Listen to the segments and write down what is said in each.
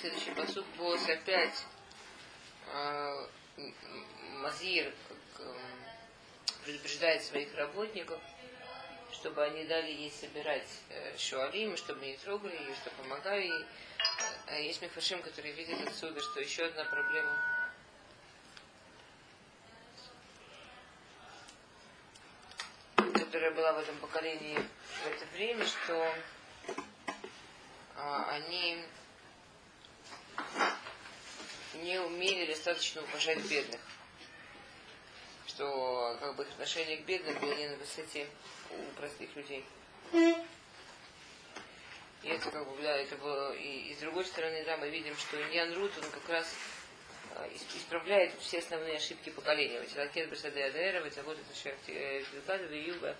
следующий посуд босс опять э, Мазир э, предупреждает своих работников, чтобы они дали ей собирать э, шуалим, чтобы не трогали ее, что помогали ей. А есть мифашим, который видит отсюда, что еще одна проблема которая была в этом поколении в это время, что а, они не умели достаточно уважать бедных. Что как бы их отношение к бедным было не на высоте у простых людей. И это как бы, да, это было. И, и с другой стороны, да, мы видим, что Ильян Рут, он как раз а, исправляет все основные ошибки поколения. Вот Лакет Басаде Адера, вот вот это Шахтикад, Виюба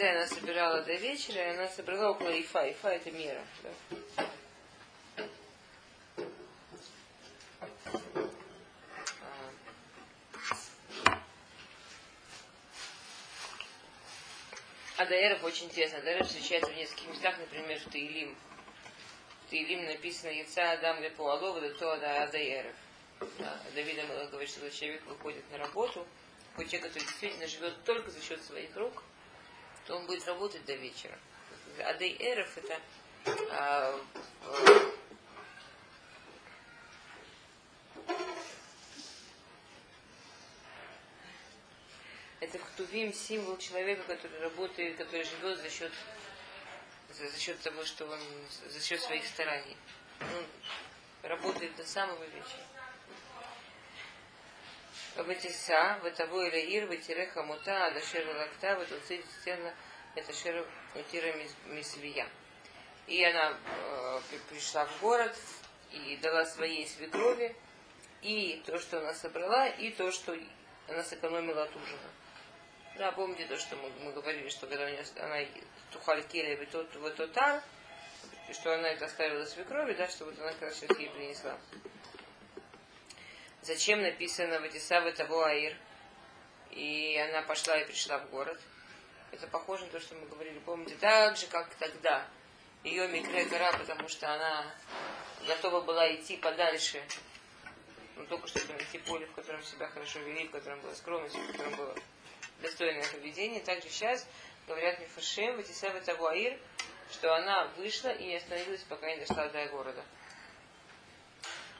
Да, она собирала до вечера, и она собрала около Ифа. Ифа это мера. Да. Адаэров очень интересно. Адаэров встречается в нескольких местах, например, в Таилим. В Таилим написано «Яца Адам Лепуалова, да то Адаэров». Да, Давид говорит, что человек выходит на работу, хоть человек, который действительно живет только за счет своих рук, то он будет работать до вечера. Адейэров это а, это ктувим, символ человека, который работает, который живет за счет, за, за счет того, что он, за счет своих стараний. Он работает до самого вечера. Ватиса, ватаво или ир, ватиреха мута, адашер лакта, ватуцит стена, это шер утира мисвия. И она э, пришла в город и дала своей свекрови и то, что она собрала, и то, что она сэкономила от ужина. Да, помните то, что мы, мы говорили, что когда у нее, она тухаль келе тот в тотар, что она это оставила свекрови, да, что вот она как раз ей принесла. Зачем написано Ватисава того Аир? И она пошла и пришла в город. Это похоже на то, что мы говорили, помните, так же, как тогда. Ее микре гора, потому что она готова была идти подальше. Но только чтобы найти поле, в котором себя хорошо вели, в котором была скромность, в котором было достойное поведение. Также сейчас говорят Мифашем, Ватисава Тавуаир, что она вышла и не остановилась, пока не дошла до города.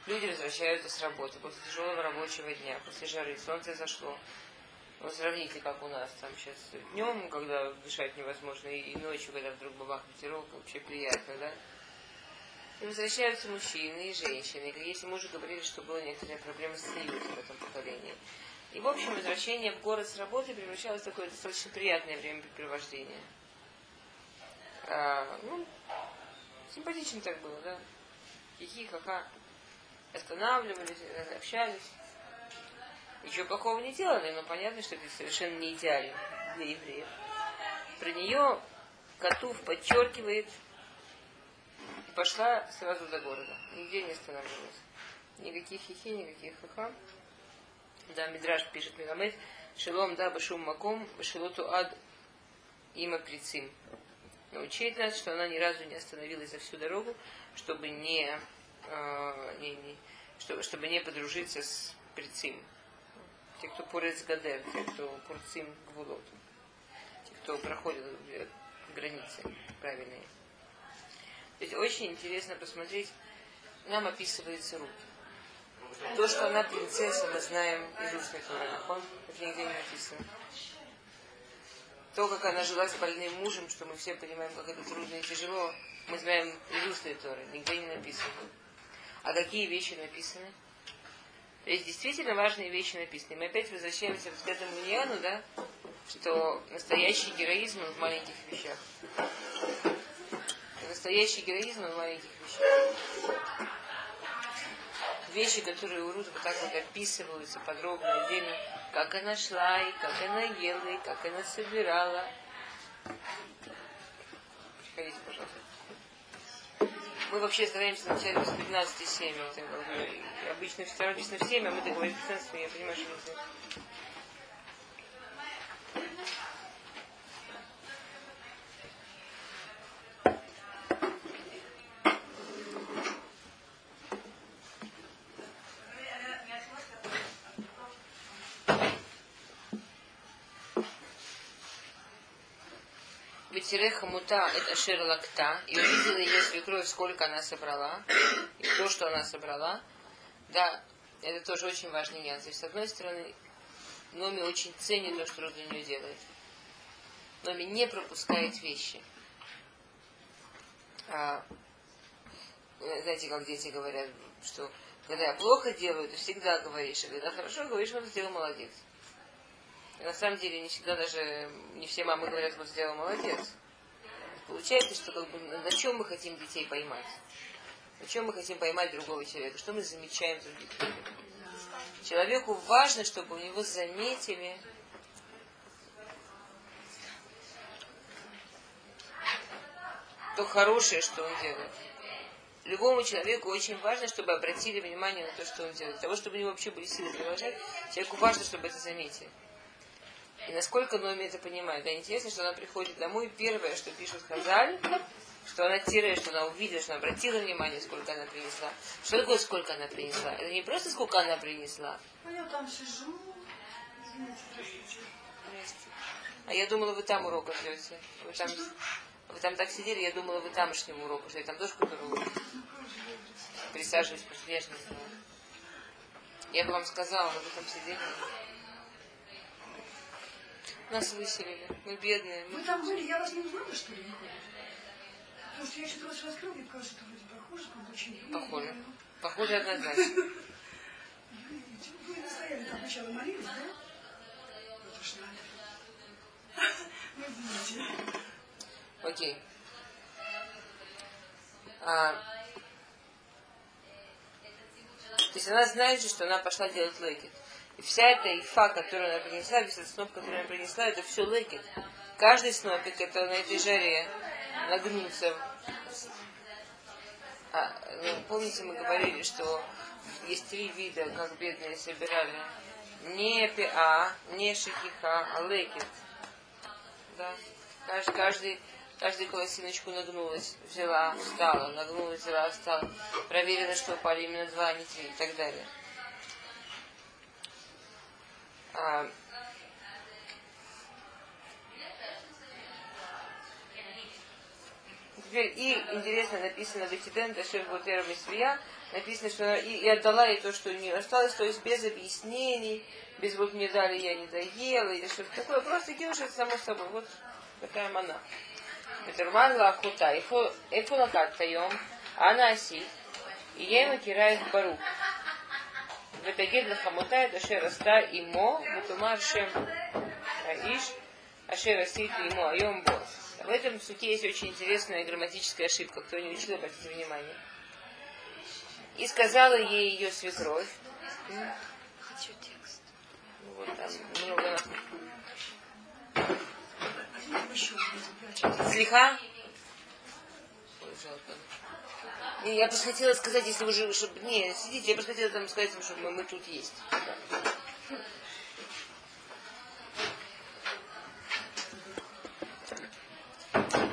Люди возвращаются с работы после тяжелого рабочего дня, после жары, солнце зашло. Ну, сравните, как у нас там сейчас днем, когда дышать невозможно, и ночью, когда вдруг бабах ветерок, вообще приятно, да? И возвращаются мужчины и женщины. Если мы уже говорили, что было некоторые проблемы с союзом в этом поколении. И, в общем, возвращение в город с работы превращалось в такое достаточно приятное времяпрепровождение. А, ну, симпатично так было, да? Хихи, ха-ха. Останавливались, общались. Ничего плохого не делали, но понятно, что это совершенно не идеально для евреев. Про нее Котув подчеркивает и пошла сразу до города. Нигде не останавливалась. Никаких хихи, никаких ха-ха. Да, Мидраш пишет Мегамед, Шелом да башум маком, башелоту ад има прицим. Научит нас, что она ни разу не остановилась за всю дорогу, чтобы не, э, не, не чтобы, чтобы не подружиться с прицим. Те, кто порец гадер, те, кто порцим гвулот. Те, кто проходит границы правильные. То есть очень интересно посмотреть, нам описывается руки. То, что она принцесса, мы знаем из устной Торы. Это нигде не написано. То, как она жила с больным мужем, что мы все понимаем, как это трудно и тяжело, мы знаем из устной Торы. Нигде не написано. А какие вещи написаны? То есть действительно важные вещи написаны. Мы опять возвращаемся к этому Ильяну, да, что настоящий героизм в маленьких вещах. Настоящий героизм в маленьких вещах вещи, которые у Рут вот так вот описываются подробно, отдельно, как она шла, и как она ела, и как она собирала. Приходите. Мы вообще стараемся начать с 15 7. Обычно все написано в 7, а мы договорились в 15, я понимаю, что это... Тиреха мута это шерлакта, и увидела ее свекровь, сколько она собрала, и то, что она собрала. Да, это тоже очень важный нюанс. То есть, с одной стороны, Номи очень ценит то, что Рут для нее делает. Номи не пропускает вещи. А, знаете, как дети говорят, что когда я плохо делаю, ты всегда говоришь, а когда хорошо говоришь, вот сделал молодец. На самом деле не всегда даже, не все мамы говорят, вот сделал молодец. Получается, что как бы, на чем мы хотим детей поймать? На чем мы хотим поймать другого человека? Что мы замечаем в других людях? Человеку важно, чтобы у него заметили то хорошее, что он делает. Любому человеку очень важно, чтобы обратили внимание на то, что он делает. Для того, чтобы у него вообще были силы продолжать, человеку важно, чтобы это заметили. И насколько Номи это понимает. Да, интересно, что она приходит домой, первое, что пишет Хазаль, что она тире, что она увидела, что она обратила внимание, сколько она принесла. Что такое, сколько она принесла? Это не просто сколько она принесла. А я там сижу. А я думала, вы там урок ждете. Вы там, вы там так сидели, я думала, вы тамошнему уроку ждете. Там тоже какой-то урок. Присаживаюсь, я же не знаю. Я бы вам сказала, но вы там сидели. Нас выселили. Мы бедные. Мы... Вы там были, я вас не узнала, что ли? Потому что я что-то вас раскрыла, мне кажется, что вроде похоже, как очень Похоже. Похоже однозначно. Вы настояли там сначала молились, да? Вот уж надо. Вы видите. Окей. А, то есть она знает же, что она пошла делать лейкет. Вся эта ифа, которую она принесла, весь этот сноп, который она принесла, это все лейкет. Каждый снопик, это на этой жаре нагнуться. А, ну, помните, мы говорили, что есть три вида, как бедные собирали. Не пиа, не шахиха, а лекет. Да. Каждый, каждый, каждый колосиночку нагнулась, взяла, встала, нагнулась, взяла, встала. Проверила, что упали именно два, а не три и так далее. А, теперь и интересно написано в Этиден Ташев Гутера Мисвия, написано, что она и, и отдала ей то, что у нее осталось, то есть без объяснений, без вот мне дали, я не доела, или что-то такое, просто кинувшись само собой, вот такая мана. Петерман Лахута, Эфу Лакат Таем, Анасит, и ей макирает Барук. ותגיד לחמותה את אשר עשתה עמו, ותאמר שם האיש אשר עשיתי עמו היום בו. В этом суке есть очень интересная грамматическая ошибка, кто не учил, обратите внимание. И сказала ей ее свекровь. Хочу текст. Ну, вот там много Еще раз Слиха? Ой, жалко. Не, я просто хотела сказать, если вы же, чтобы... Не, сидите, я просто хотела там сказать, чтобы мы, мы тут есть.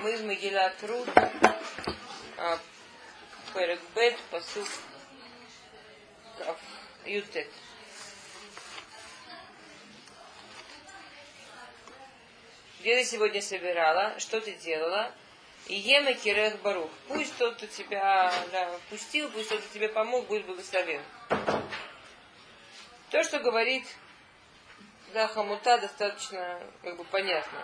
Мы из Могилат Рут, а, Перек Бет, посук Кав, Ютет. Где ты сегодня собирала? Что ты делала? И ема кирех барух. Пусть тот, кто тебя да, пустил, пусть тот, кто тебе помог, будет благословен. То, что говорит да, Хамута, достаточно как бы понятно.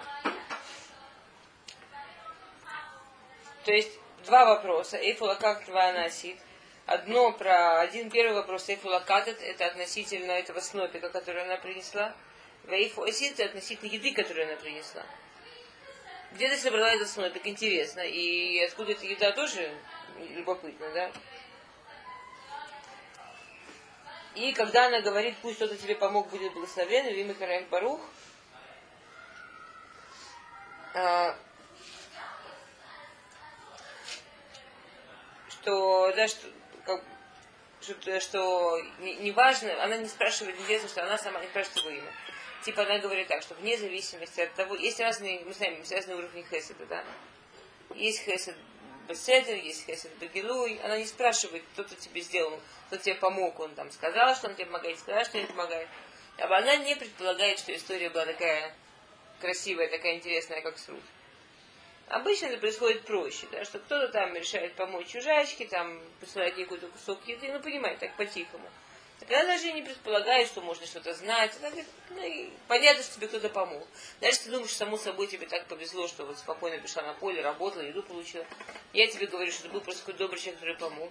То есть два вопроса. Эйфулакак тванасит. Одно про один первый вопрос Эйфулакатет, это относительно этого снопика, который она принесла. Вейфуасит это относительно еды, которую она принесла. Где ты собрала этот снопик? Интересно. И откуда эта еда тоже любопытно, да? И когда она говорит, пусть кто-то тебе помог, будет благословен, в имя Барух, а, что, да, что, как, что, что не, не важно, она не спрашивает, интересно, что она сама не спрашивает его имя. Типа она говорит так, что вне зависимости от того, есть разные, мы знаем, есть разные уровни хеседа, да? Есть хесед беседер, есть хесед бегилуй. Она не спрашивает, кто-то тебе сделал, кто тебе помог, он там сказал, что он тебе помогает, сказал, что он помогает. А она не предполагает, что история была такая красивая, такая интересная, как Срут. Обычно это происходит проще, да, что кто-то там решает помочь чужачке, там посылает ей какой-то кусок еды, ну, понимаете, так по-тихому. Она даже не предполагает, что можно что-то знать. Ну, и понятно, что тебе кто-то помог. Даже ты думаешь, само собой тебе так повезло, что вот спокойно пришла на поле, работала, еду получила. Я тебе говорю, что ты был просто какой добрый человек, который помог.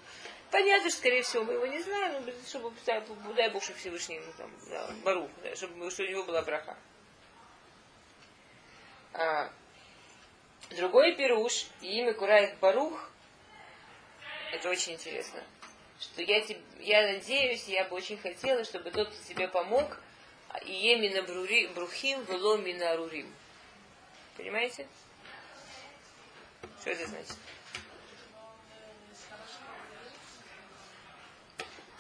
Понятно, что, скорее всего, мы его не знаем, но чтобы, дай Бог, чтобы Всевышний, ну, там, да, Барух, да, чтобы, чтобы у него была браха. А, другой пируш, имя Курайх Барух, это очень интересно, что я, тебе, я надеюсь, я бы очень хотела, чтобы тот, кто тебе помог, и именно брухим вело мина рурим. Понимаете? Что это значит?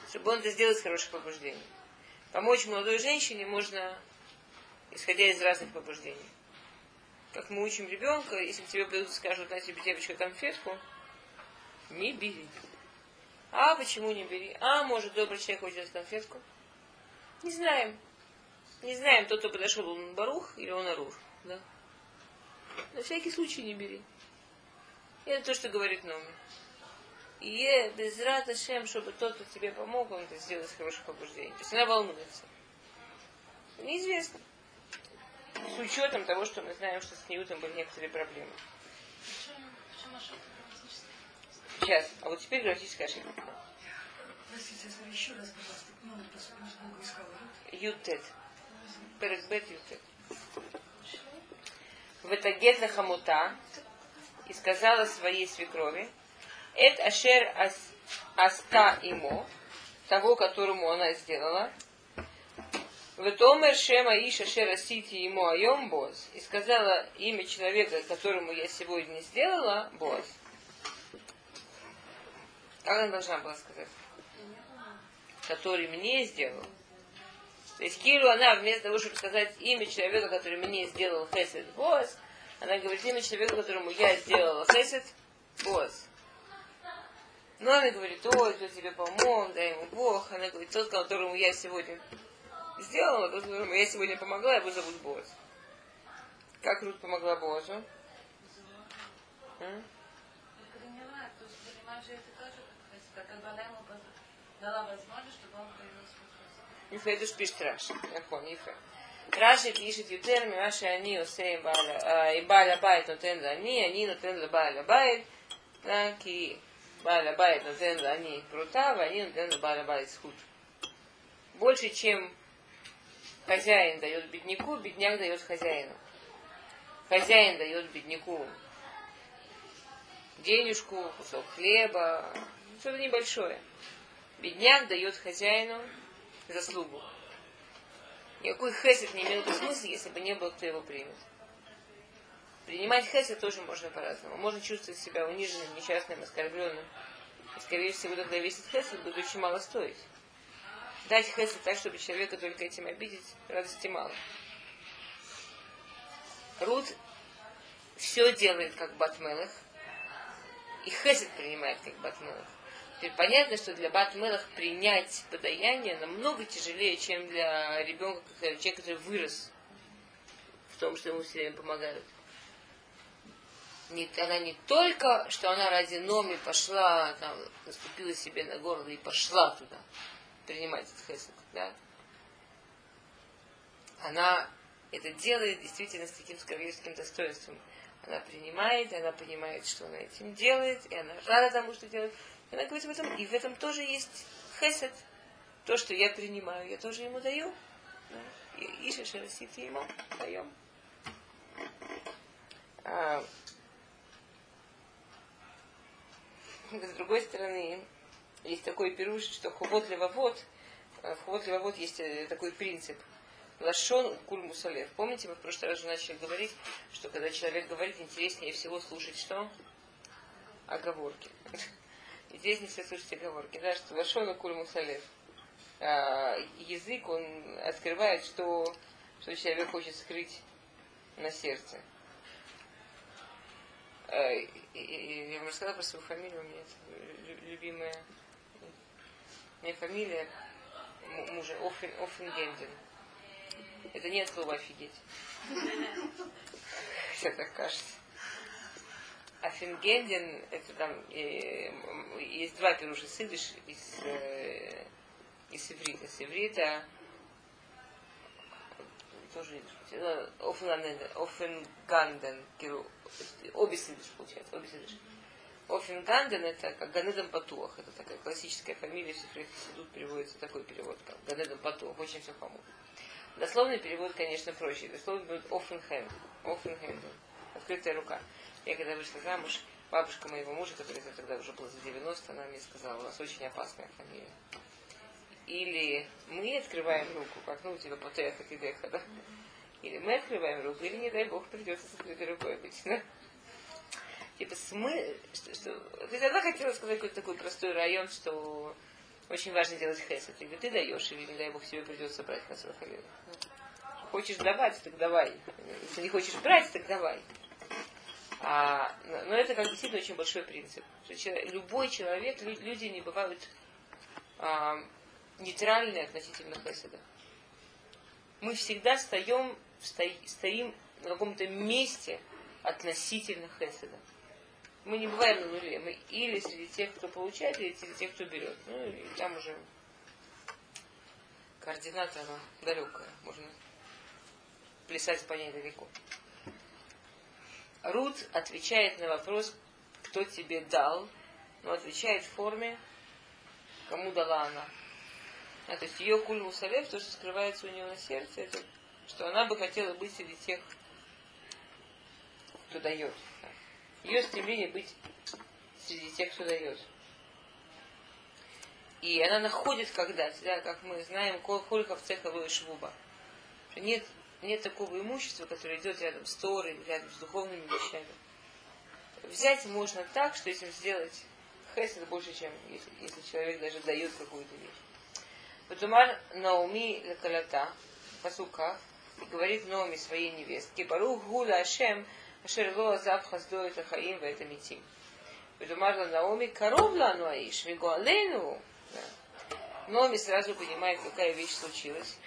Чтобы он это сделал с хороших побуждений. Помочь молодой женщине можно, исходя из разных побуждений как мы учим ребенка, если тебе придут и скажут, на тебе девочка конфетку, не бери. А почему не бери? А, может, добрый человек хочет конфетку? Не знаем. Не знаем, тот, кто подошел, он Барух или он Арур. Да? На всякий случай не бери. Это то, что говорит Номи. И без рада Шем, чтобы тот, кто тебе помог, он это сделал с хороших побуждений. То есть она волнуется. Неизвестно с учетом того, что мы знаем, что с Ньютом были некоторые проблемы. Сейчас, а вот теперь грамматическая ошибка. Простите, еще раз, пожалуйста, номер искала. Ютет. Перекбет Ютет. Ветагет хамута и сказала своей свекрови, Эт ашер ас, аска имо, того, которому она сделала, Ветомер Шема Иша Шера Сити ему Айом Боз. И сказала имя человека, которому я сегодня сделала, Боз. Как она должна была сказать? Который мне сделал. То есть Киру она вместо того, чтобы сказать имя человека, который мне сделал Хесед Босс, она говорит имя человека, которому я сделала Хесед Босс. Но ну, она говорит, ой, кто тебе помог, дай ему Бог. Она говорит, тот, которому я сегодня сделала, тот, которому я сегодня помогла, его зовут Босс. Как Рут помогла Божу? Приняла, потому что понимаешь, это которая она ему дала возможность, чтобы он появился пишет Раши. Я понял, Ифедуш. Раши пишет Ютер, Мимаши они усеем а, и Баля Байт нотен за они, они нотен за Баля Байт, так и Баля Байт нотен за они а они нотен за Баля Байт схуд. Больше, чем хозяин дает бедняку, бедняк дает хозяину. Хозяин дает бедняку денежку, кусок хлеба, что-то небольшое. Бедняк дает хозяину заслугу. Никакой хесед не имел бы смысла, если бы не было, кто его примет. Принимать хесед тоже можно по-разному. Можно чувствовать себя униженным, несчастным, оскорбленным. И, скорее всего, тогда весь хесед будет очень мало стоить дать хесед так, чтобы человека только этим обидеть, радости мало. Рут все делает как Батмелах, и хесед принимает как Батмелах. Теперь понятно, что для Батмелах принять подаяние намного тяжелее, чем для ребенка, человека, который вырос в том, что ему все время помогают. Не, она не только, что она ради Номи пошла, там, наступила себе на горло и пошла туда принимать этот хесед, да, она это делает действительно с таким скорбельским достоинством. Она принимает, она понимает, что она этим делает, и она рада тому, что делает. Она говорит в этом, и в этом тоже есть хесед. То, что я принимаю, я тоже ему даю. Да? Иша шерасит ему даем. А, с другой стороны, есть такой пируш, что хувот левовод, в хувот левовод есть э, такой принцип. Лашон куль мусалев. Помните, мы в прошлый раз уже начали говорить, что когда человек говорит, интереснее всего слушать что? Оговорки. Интереснее всего слушать оговорки. Да, что лашон куль мусалев. А, язык, он открывает, что, что человек хочет скрыть на сердце. А, я вам рассказала про свою фамилию, у меня любимая меня фамилия мужа Офен, Офенгенден. Это не от слова офигеть. Хотя так кажется. Афингенден, это там э, есть два пируша сидыш из, э, из иврита. С иврита тоже Офенганден, обе сидыш получается, обе сидыш. Офенганден это как Ганедам Патуах, это такая классическая фамилия, в тут переводится такой перевод, как Ганедам Патуах, очень все поможет. Дословный перевод, конечно, проще. Дословный перевод Офенхенд. Офенхенд. Открытая рука. Я когда вышла замуж, бабушка моего мужа, которая тогда уже была за 90, она мне сказала, у нас очень опасная фамилия. Или мы открываем руку, как ну у тебя потеха тидеха, да? Или мы открываем руку, или, не дай бог, придется с открытой рукой да? Типа смы... Что, что... Ты тогда хотела сказать какой-то такой простой район, что очень важно делать хесед. Или ты даешь, или, не дай бог, тебе придется брать на свой Хочешь давать, так давай. Если не хочешь брать, так давай. А, но это как действительно очень большой принцип. Что любой человек, люди не бывают а, нейтральные относительно хеседа. Мы всегда стоим, стоим, стоим на каком-то месте относительно хеседа. Мы не бываем на нуле. Мы или среди тех, кто получает, или среди тех, кто берет. Ну, и там уже координата, она далекая. Можно плясать по ней далеко. Рут отвечает на вопрос, кто тебе дал, но отвечает в форме, кому дала она. А, то есть ее кульму совет, то, что скрывается у нее на сердце, это что она бы хотела быть среди тех, кто дает. Ее стремление быть среди тех, кто дает. И она находит когда, да, как мы знаем, Хольхов цеха швуба. Нет нет такого имущества, которое идет рядом с Торой, рядом с духовными вещами. Взять можно так, что этим сделать хесед больше, чем если, если человек даже дает какую-то вещь. Потумар Науми Лекалата, посука, и говорит Наоми своей невестке, Барух Гула Ашем, Ашерло Азав Хаздоет Ахаим в этом идти. Потумар Наоми, Коров Лану Аиш, Мигуалейну. Наоми сразу понимает, какая вещь случилась.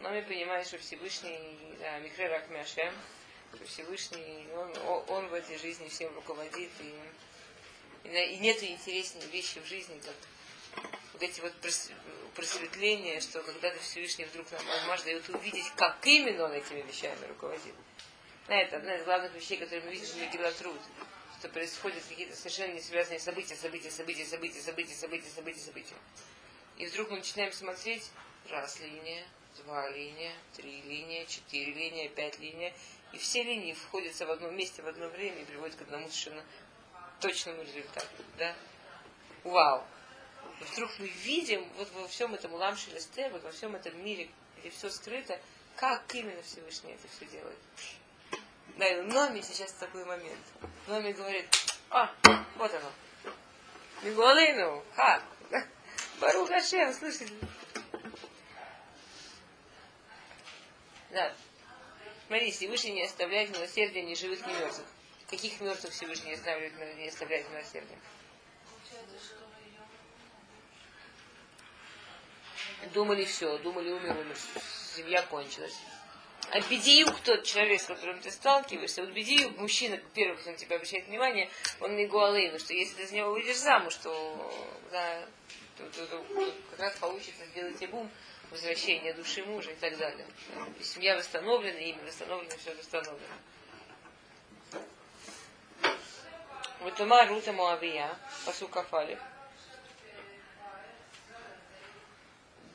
Но мы понимаем, что Всевышний, да, Михре Рахмяшем, что Всевышний, он, он в этой жизни всем руководит, и, и, нет интереснее вещи в жизни, как вот эти вот просветления, что когда-то Всевышний вдруг нам Мамаш дает увидеть, как именно он этими вещами руководит. Это одна из главных вещей, которые мы видим в Мегилат Труд, что происходят какие-то совершенно не связанные события, события, события, события, события, события, события, события. И вдруг мы начинаем смотреть, раз линия, два линия, три линия, четыре линия, пять линия. И все линии входятся в одном месте в одно время и приводят к одному совершенно точному результату. Да? Вау! И вдруг мы видим вот во всем этом улам шелесте, вот во всем этом мире, где все скрыто, как именно Всевышний это все делает. Да, и Номи сейчас такой момент. Номи говорит, а, вот оно. Мигуалейну, ха, Барух Ашем, слышите, Да. Смотри, Всевышний не оставляет милосердия ни живых, ни мертвых. Каких мертвых Всевышний не оставляет, не оставляет милосердия? Думали все, думали умер, умер, семья кончилась. А бедиюк тот человек, с которым ты сталкиваешься, вот бедиюк, мужчина, первый, кто на тебя обращает внимание, он не гуалейну, что если ты за него выйдешь замуж, то, да, то, то, то, то как раз получится сделать тебе бум, возвращение души мужа и так далее. И семья восстановлена, имя восстановлено, все восстановлено. Вот Тома Рута Муавия, посук Афалев.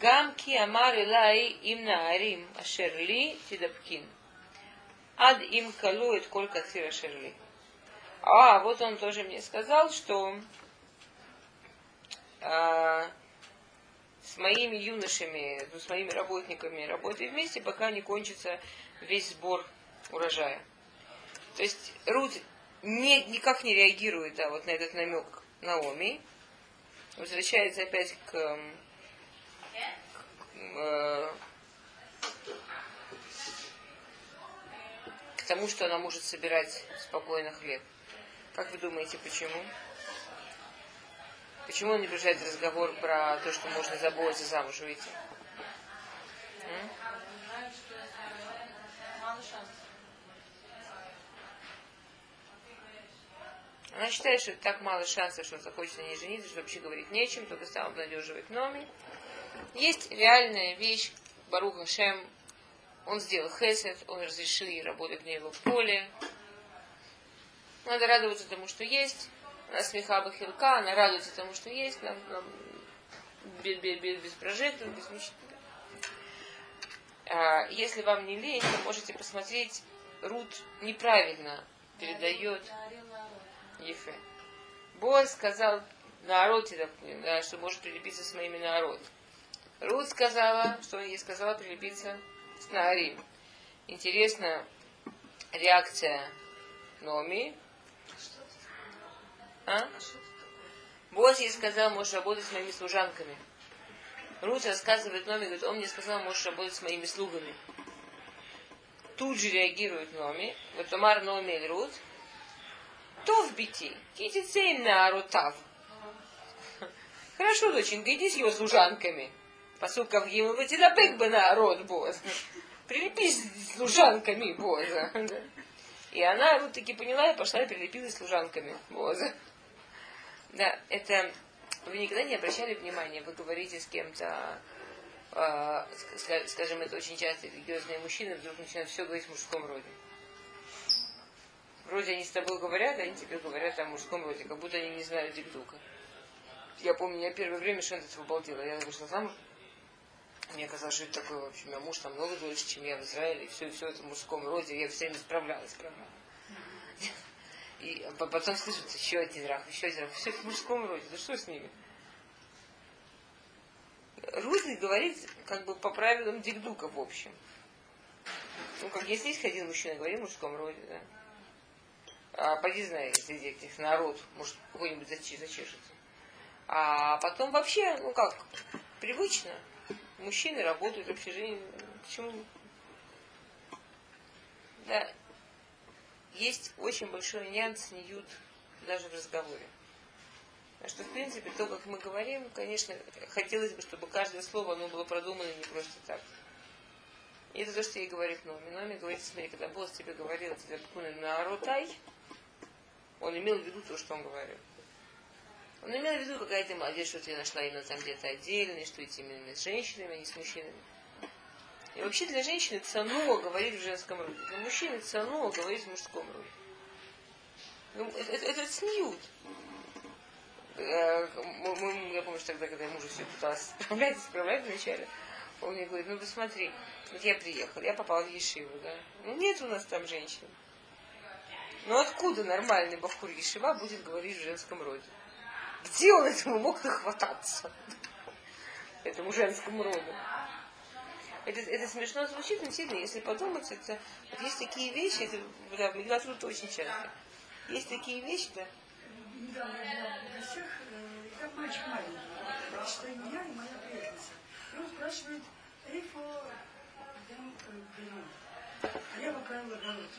גם כי אמר אליי אם נערים אשר לי תדבקין, עד אם כלו את כל קציר אשר לי. А, вот он тоже мне сказал, что а, с моими юношами, ну, с моими работниками работай вместе, пока не кончится весь сбор урожая. То есть Рут не, никак не реагирует да, вот на этот намек Наоми. Возвращается опять к, к, э, к тому, что она может собирать спокойно хлеб. Как вы думаете, почему? Почему он не приезжает разговор про то, что можно заботиться замуж выйти? Она считает, что так мало шансов, что он захочет на ней жениться, что вообще говорить нечем, только стал обнадеживать Номи. Есть реальная вещь, Баруха Шем, он сделал хесед, он разрешил ей работать в него в поле. Надо радоваться тому, что есть. Смеха бахилка, она радуется тому, что есть, нам, нам, без, без, без, прожектов, без ничего. А, если вам не лень, то можете посмотреть, Рут неправильно передает Ефе. Бог сказал народ, да, что может прилепиться с моими народ. Рут сказала, что ей сказала прилепиться с Наарим. Интересно, реакция Номи. А? Босс ей сказал, можешь работать с моими служанками. Рут рассказывает Номи, говорит, он мне сказал, можешь работать с моими слугами. Тут же реагирует Номи. Вот Тамар Номи или Рут. То в бити. Китицей на рутав. Хорошо, доченька, иди с его служанками. Посылка в Гимл, выйти бы на рот Боза. Прилепись с служанками Боза. И она вот таки поняла и пошла и прилепилась служанками Боза. Да, это вы никогда не обращали внимания, вы говорите с кем-то, э, скажем, это очень часто религиозные мужчины вдруг начинают все говорить в мужском роде. Вроде они с тобой говорят, а они тебе говорят о мужском роде, как будто они не знают дикдука. Я помню, я первое время совершенно этого обалдела. Я вышла замуж, мне казалось, что это такое, в общем, у меня муж там много дольше, чем я в Израиле, и все, все это в мужском роде, я все время справлялась, справлялась. И потом слышат еще один рах, еще один рах, все в мужском роде, да что с ними? Рузный говорит как бы по правилам Дикдука в общем. Ну, как если есть один мужчина, говорим в мужском роде, да. А поди знай, среди этих народ, может, какой-нибудь зачешется. А потом вообще, ну как, привычно. Мужчины работают в общежитии. Почему? Да. Есть очень большой нюанс, ниют даже в разговоре. А что, в принципе, то, как мы говорим, конечно, хотелось бы, чтобы каждое слово оно было продумано не просто так. И это то, что ей говорит Номи. Номи говорит, смотри, когда босс тебе говорил, тебе на ротай, он имел в виду то, что он говорил. Он имел в виду, какая ты молодец, что ты нашла именно там где-то отдельно, что эти именно с женщинами, а не с мужчинами. И вообще для женщины цануло говорить в женском роде. Для мужчины цануло говорить в мужском роде. Ну, это, это, это сньют. Э, я помню, что тогда, когда я мужу все пыталась справлять, справлять вначале, он мне говорит, ну посмотри, вот я приехал, я попал в Ешиву, да. Ну нет у нас там женщин. Ну откуда нормальный бахур Ешива будет говорить в женском роде? Где он этому мог нахвататься? Этому женскому роду. Это, это смешно звучит, но сильно, если подумать, это, вот есть такие вещи, это, да, в Мегатруд очень часто. Есть такие вещи, да. Недавно я в гостях, э, и там мальчик маленький, что и меня, и моя приятельница. И он спрашивает, Эйфо, а я поправила огород.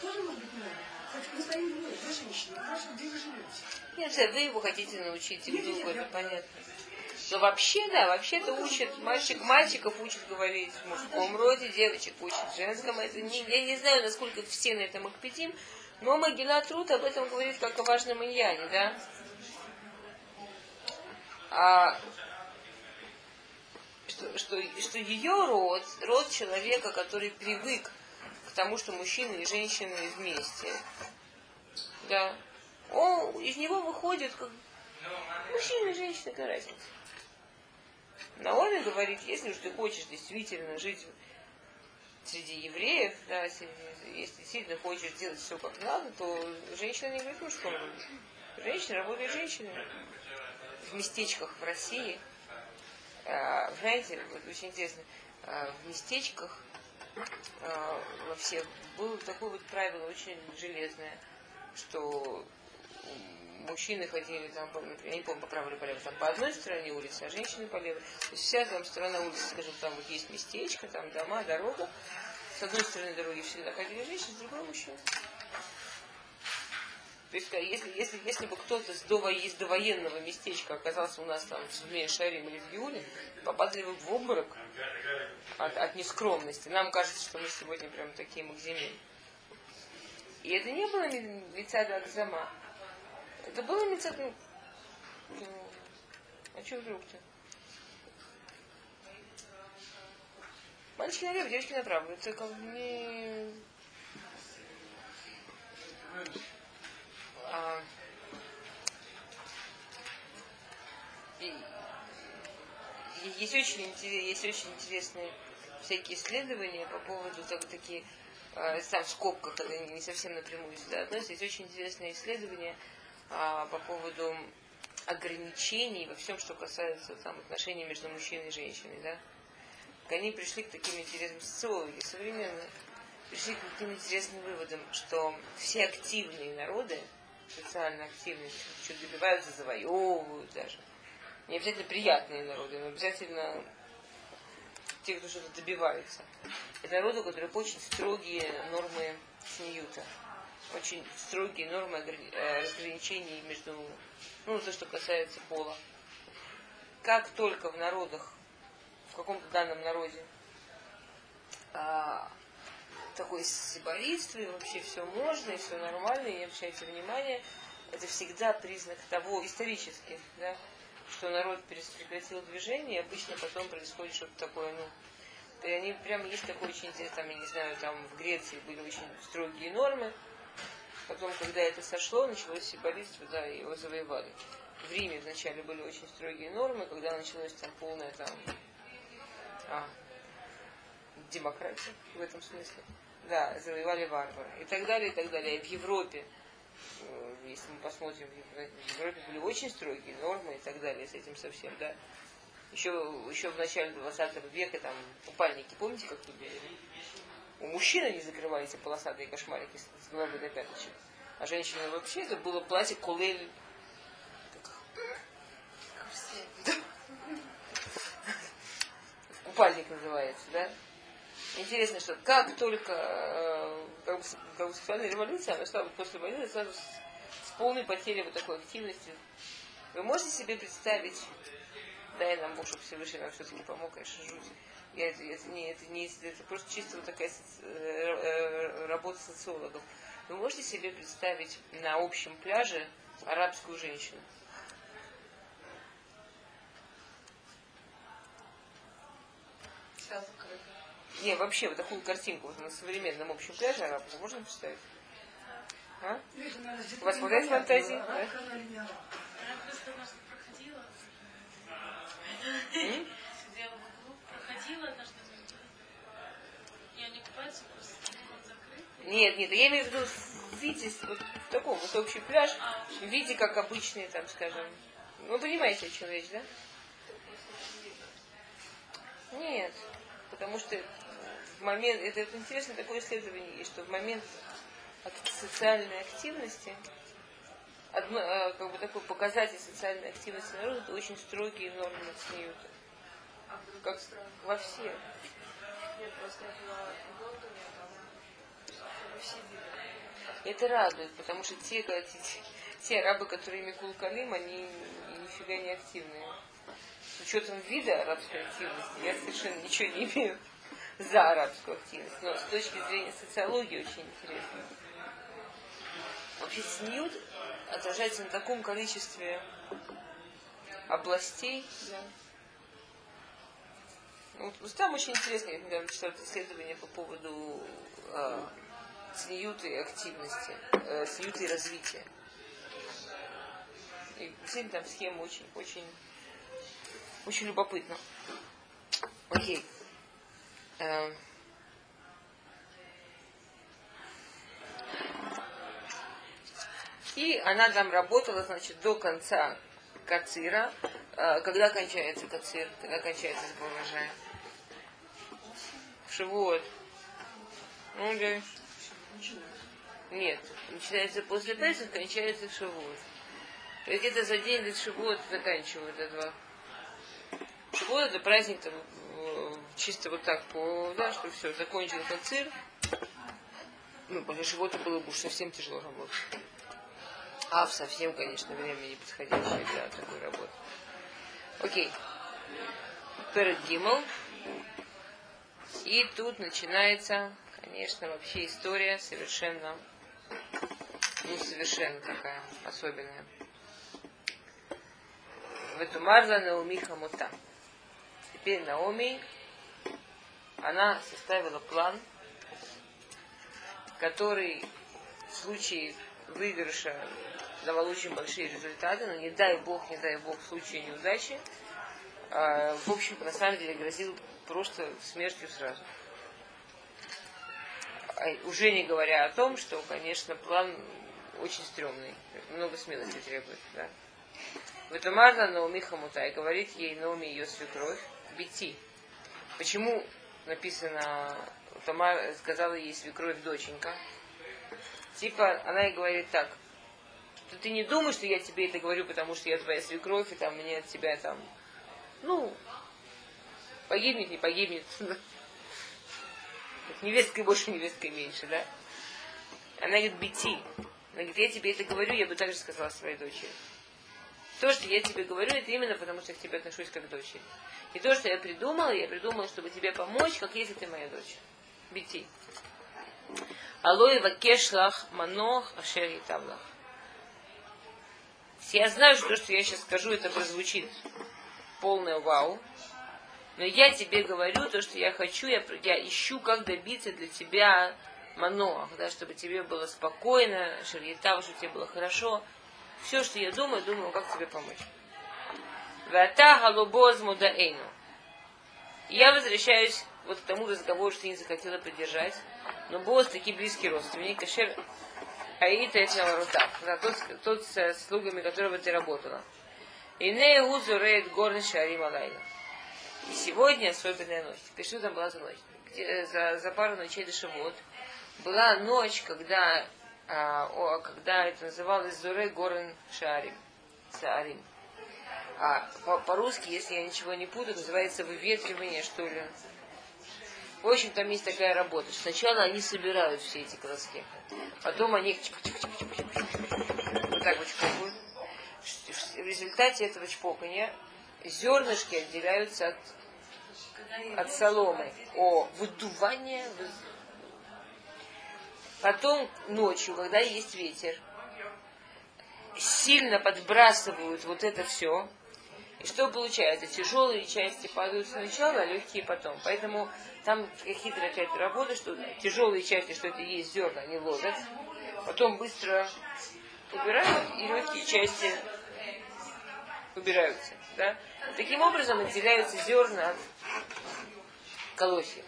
Тоже может быть. Хоть мы стоим двое, две женщины, спрашивают, где вы живете? Нет, вы его хотите научить друг другу, это понятно. Но вообще, да, вообще-то учат, мальчик мальчиков учат говорить в мужском роде, девочек учат в женском. Это не, я не знаю, насколько все на этом Макпедим, но Магила Труд об этом говорит как о важном иньяне, да? А, что, что, что ее род, род человека, который привык к тому, что мужчины и женщины вместе, да, он, из него выходит как мужчина и женщина, какая разница. Наоми говорит, если уж ты хочешь действительно жить среди евреев, да, если, если действительно хочешь делать все как надо, то женщина не говорит мужском роде. Женщина работает женщинами. В местечках в России, э, знаете, вот очень интересно, э, в местечках э, во всех было такое вот правило очень железное, что мужчины ходили там, я не помню, по правой или по левой, там по одной стороне улицы, а женщины по левой. То есть вся там сторона улицы, скажем, там вот есть местечко, там дома, дорога. С одной стороны дороги всегда ходили женщины, с другой мужчины. То есть, если, если, если бы кто-то с дово, из довоенного местечка оказался у нас там в Мейшарим или в Юле, попадали бы в обморок от, от нескромности. Нам кажется, что мы сегодня прям такие максимин. И это не было Мицада Акзама. Это было Мицада... Ну, а что вдруг-то? Мальчики налево, девочки направо. Это как не... А... есть очень, есть очень интересные всякие исследования по поводу так, такие, э, сам в скобках, это не совсем напрямую сюда относится, есть очень интересные исследования э, по поводу ограничений во всем, что касается там, отношений между мужчиной и женщиной. Да? Они пришли к таким интересным социологи современные, пришли к таким интересным выводам, что все активные народы, социально активные, что добиваются, завоевывают даже, не обязательно приятные народы, но обязательно те, кто что-то добивается. Это народы, у которых очень строгие нормы сниюта. Очень строгие нормы э, разграничений между, ну, то, что касается пола. Как только в народах, в каком-то данном народе, а, такое сиборитство, и вообще все можно, и все нормально, и не обращайте внимания, это всегда признак того, исторически, да, что народ прекратил движение, и обычно потом происходит что-то такое, ну, и они прям есть такой очень интересный, там, я не знаю, там в Греции были очень строгие нормы, потом, когда это сошло, началось сепаристство, да, и его завоевали. В Риме вначале были очень строгие нормы, когда началось там полная там а, демократия в этом смысле. Да, завоевали варвары. И так далее, и так далее. И в Европе Э, если мы посмотрим, в Европе были очень строгие нормы и так далее с этим совсем, да. Еще, еще в начале 20 века там купальники, помните, как выглядели? У мужчин они закрывали эти полосатые кошмарики с головы до пяточек. А женщины вообще это было платье кулель. Купальник называется, да? Интересно, что как только э, как как сексуальная революция, она шла вот после войны сразу с, с полной потерей вот такой активности. Вы можете себе представить, дай нам Бог, чтобы Всевышний нам все-таки помог, конечно, жуть. Я, это, это, не, это, не, это просто чисто вот такая соци, э, э, работа социологов. Вы можете себе представить на общем пляже арабскую женщину? Не, вообще, вот такую картинку вот на современном общем пляже арабском можно представить? А? У вас хватает фантазии? Да? Нет, нет, я имею в виду в виде, вот в таком вот общий пляж, в виде, как обычные, там, скажем. Вы понимаете, о чем речь, да? Нет, потому что в момент, это, это интересно такое исследование есть, что в момент социальной активности, одно, а, как бы такой показатель социальной активности народа, это очень строгие нормы Цниюта. Как во всех. Нет, просто Это радует, потому что те, те, те арабы, которые Микул Калим, они нифига не активные. С учетом вида арабской активности я совершенно ничего не имею за арабскую активность, но с точки зрения социологии очень интересно. Вообще снюд отражается на таком количестве областей. Да. Ну, вот, там очень интересно, я недавно читала исследование по поводу э, снюта и активности, э, снюта и развития. И действительно там схема очень, очень, очень любопытна. Окей. Эм. И она там работала, значит, до конца Кацира. Э, когда кончается Кацир? Когда кончается сбор урожая? Шивот. Ну. Нет, начинается после Песах, кончается Шивот. Где-то за день до Шивот заканчивают этого. Шивот это праздник там, чисто вот так, по, да, что все, закончил концерт. Ну, после чего-то было бы уж совсем тяжело работать. А в совсем, конечно, время не подходящее для такой работы. Окей. Перед Гиммел. И тут начинается, конечно, вообще история совершенно ну, совершенно такая особенная. В эту Марла Науми Хамута. Теперь Наоми, она составила план, который в случае выигрыша давал очень большие результаты, но не дай бог, не дай бог, в случае неудачи, а, в общем, на самом деле грозил просто смертью сразу. А уже не говоря о том, что, конечно, план очень стрёмный, много смелости требует. Да. В этом Марна Наоми Хамутай говорит ей Наоми ее свекровь, Бити. Почему написано, Тамар сказала ей свекровь доченька? Типа, она ей говорит так, что ты не думаешь, что я тебе это говорю, потому что я твоя свекровь, и там мне от тебя там, ну, погибнет, не погибнет. Невесткой больше, невесткой меньше, да? Она говорит, бити. Она говорит, я тебе это говорю, я бы также сказала своей дочери. То, что я тебе говорю, это именно потому, что я к тебе отношусь как к дочери. И то, что я придумала, я придумала, чтобы тебе помочь, как если ты моя дочь. Бити. Алои вакешлах манох ашер тавлах. Я знаю, что то, что я сейчас скажу, это прозвучит полное вау. Но я тебе говорю то, что я хочу, я, я ищу, как добиться для тебя маноах, да, чтобы тебе было спокойно, шарьетав, чтобы тебе было хорошо. Все, что я думаю, думаю, как тебе помочь. Вата галубоз мудаэйну. Я возвращаюсь вот к тому разговору, что я не захотела поддержать. Но Боз такие близкий родственник, Кашер Аита этого рута, да, тот, тот с слугами, которого ты работала. И не узурет горный шарим алайна. И сегодня особенная ночь. Что там была за ночь? Где, за, за пару ночей до Шавот была ночь, когда, а, о, когда это называлось Зуре Горен Шарим. Саарим. А по-русски, если я ничего не путаю, называется выветривание, что ли. В общем, там есть такая работа. Сначала они собирают все эти колоски. Потом они вот так вот чпокают. В результате этого чпокания зернышки отделяются от, от соломы. О, выдувание. Потом ночью, когда есть ветер, сильно подбрасывают вот это все. И что получается? Тяжелые части падают сначала, а легкие потом. Поэтому там хитрая опять работа, что тяжелые части, что это есть зерна, они ложат. Потом быстро убирают, и легкие части убираются. Да? Таким образом отделяются зерна от колосьев.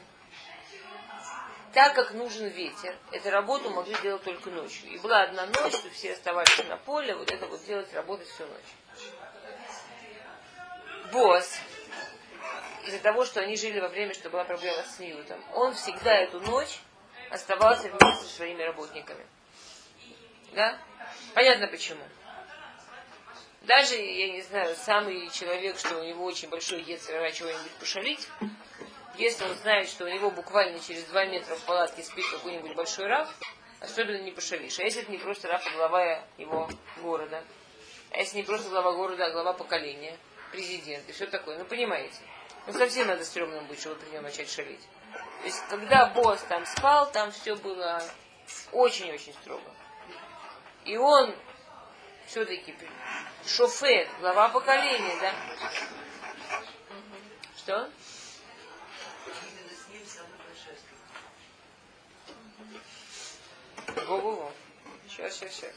Так как нужен ветер, эту работу могли делать только ночью. И была одна ночь, что все оставались на поле, вот это вот делать, работать всю ночь. Босс, из-за того, что они жили во время, что была проблема с Ньютом, он всегда эту ночь оставался вместе со своими работниками. Да? Понятно почему. Даже, я не знаю, самый человек, что у него очень большой яцера чего-нибудь пошалить, если он знает, что у него буквально через два метра в палатке спит какой-нибудь большой раб, особенно не пошалишь. А если это не просто раб, а глава его города, а если не просто глава города, а глава поколения, президент и все такое, ну понимаете. Ну совсем надо стрёмным быть, чтобы при нем начать шалить. То есть, когда босс там спал, там все было очень-очень строго. И он все-таки шофет, глава поколения, да? Что? Во-во-во. Сейчас, сейчас, сейчас.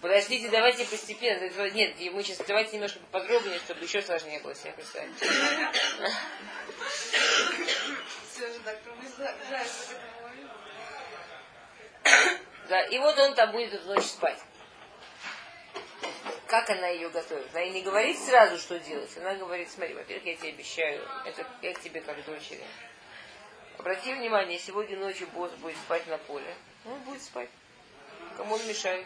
Подождите, давайте постепенно. Нет, мы сейчас давайте немножко подробнее, чтобы еще сложнее было себе представить. Да, и вот он там будет эту ночь спать. Как она ее готовит? Она и не говорит сразу, что делать. Она говорит, смотри, во-первых, я тебе обещаю, это я к тебе как дочери. Обрати внимание, сегодня ночью босс будет спать на поле. Он будет спать. Кому он мешает?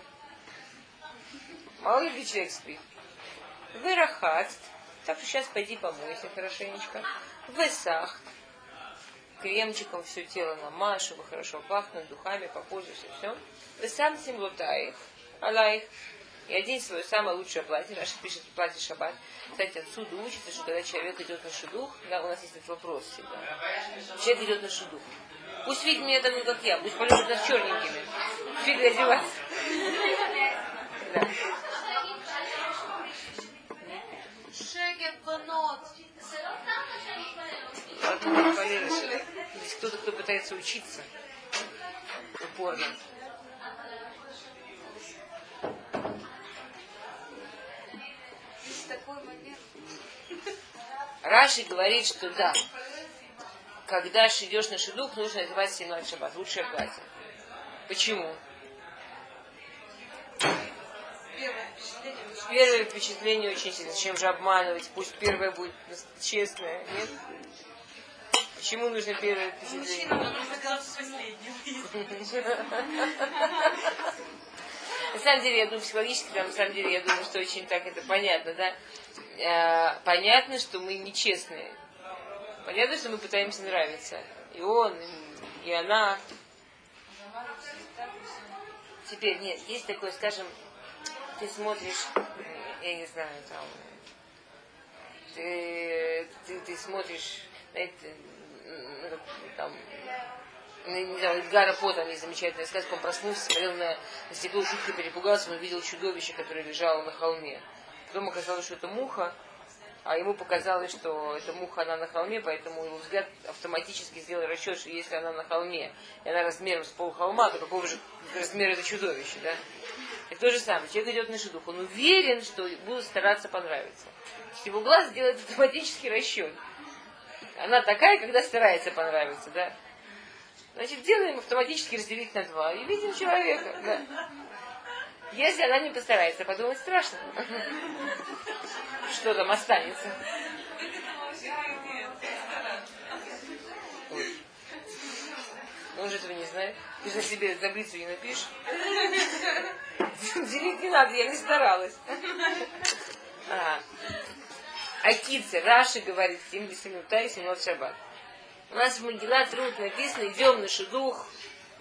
Мало ли человек спит. Вырахат. Так что сейчас пойди помойся хорошенечко. Высах. Кремчиком все тело намажь, чтобы хорошо пахнуть, духами попользуйся, все. Вы сам семлутаев. Алайх. и одень свое самое лучшее платье. Раша пишет платье шаббат. Кстати, отсюда учится, что когда человек идет на шедух, да, у нас есть этот вопрос всегда. Человек идет на шедух. Пусть видит меня такой, как я, пусть полежит нас черненькими. Фиг одеваться. Да. Шегет банот. Полезешь. Здесь кто-то, кто пытается учиться упорно. Раши говорит, что да, когда идешь на шедух, нужно одевать синой шаббат, лучшее платье. Почему? Первое впечатление очень сильно. Зачем же обманывать? Пусть первое будет честное. Нет? Почему нужно первое впечатление? На самом деле, я думаю, психологически, там, на самом деле, я думаю, что очень так это понятно, да? Э, понятно, что мы нечестные. Понятно, что мы пытаемся нравиться. И он, и она. Теперь, нет, есть такое, скажем, ты смотришь, я не знаю, там, ты, ты, ты смотришь, знаете, там, ну, не знаю, Эдгара По, есть замечательная сказка, он проснулся, смотрел на, на стекло, жутко перепугался, он увидел чудовище, которое лежало на холме. Потом оказалось, что это муха, а ему показалось, что эта муха, она на холме, поэтому его взгляд автоматически сделал расчет, что если она на холме, и она размером с полхолма, то какого же размера это чудовище, да? И то же самое, человек идет на шедух, он уверен, что будут стараться понравиться. Его глаз делает автоматический расчет. Она такая, когда старается понравиться, да? Значит, делаем автоматически разделить на два и видим человека. Да. Если она не постарается, подумать страшно. Что там останется? Он же этого не знает. Ты же себе таблицу не напишешь. Делить не надо, я не старалась. А, Акицы, Раши говорит, 70 минут, и 17 шаббат. У нас в Могила труд написано, идем на шедух,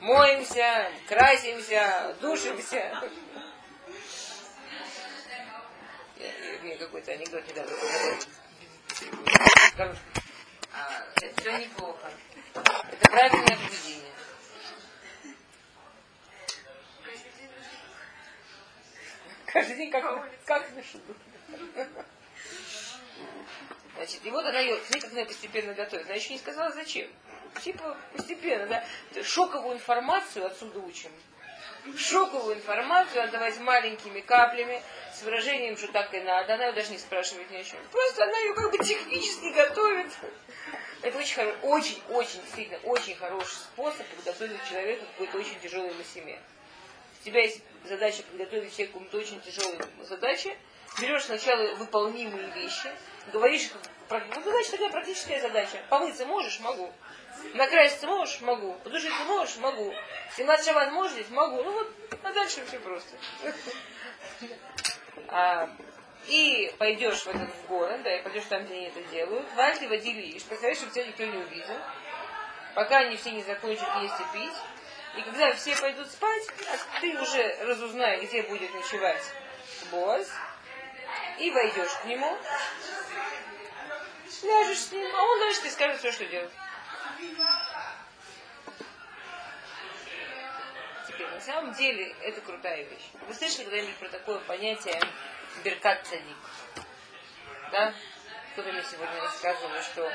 моемся, красимся, душимся. Мне какой-то анекдот недавно а, Это все неплохо. Это правильное поведение. Каждый день как, как на шедух. Значит, и вот она ее, смотри, как она постепенно готовит. Она еще не сказала, зачем. Типа постепенно, да. Шоковую информацию отсюда учим. Шоковую информацию отдавать маленькими каплями, с выражением, что так и надо. Она ее даже не спрашивает ни о чем. Просто она ее как бы технически готовит. Это очень, хоро... очень, очень, действительно, очень хороший способ подготовить человека к какой-то очень тяжелой семье. У тебя есть задача подготовить человека к какой-то очень тяжелой задаче, берешь сначала выполнимые вещи, говоришь, ну, задача такая практическая задача. Помыться можешь? Могу. Накраситься можешь? Могу. Подушиться можешь? Могу. Снимать шабан можешь здесь? Могу. Ну вот, а дальше все просто. А, и пойдешь в этот в город, да, и пойдешь там, где они это делают. Вальты водилишь, представляешь, чтобы тебя никто не увидел. Пока они все не закончат есть и пить. И когда все пойдут спать, ты уже разузнай, где будет ночевать Боз, и войдешь к нему, ляжешь с ним, а он дальше тебе скажет все, что делать. Теперь, на самом деле, это крутая вещь. Вы слышали когда-нибудь про такое понятие Беркат Цадик? Да? Кто-то мне сегодня рассказывал, что...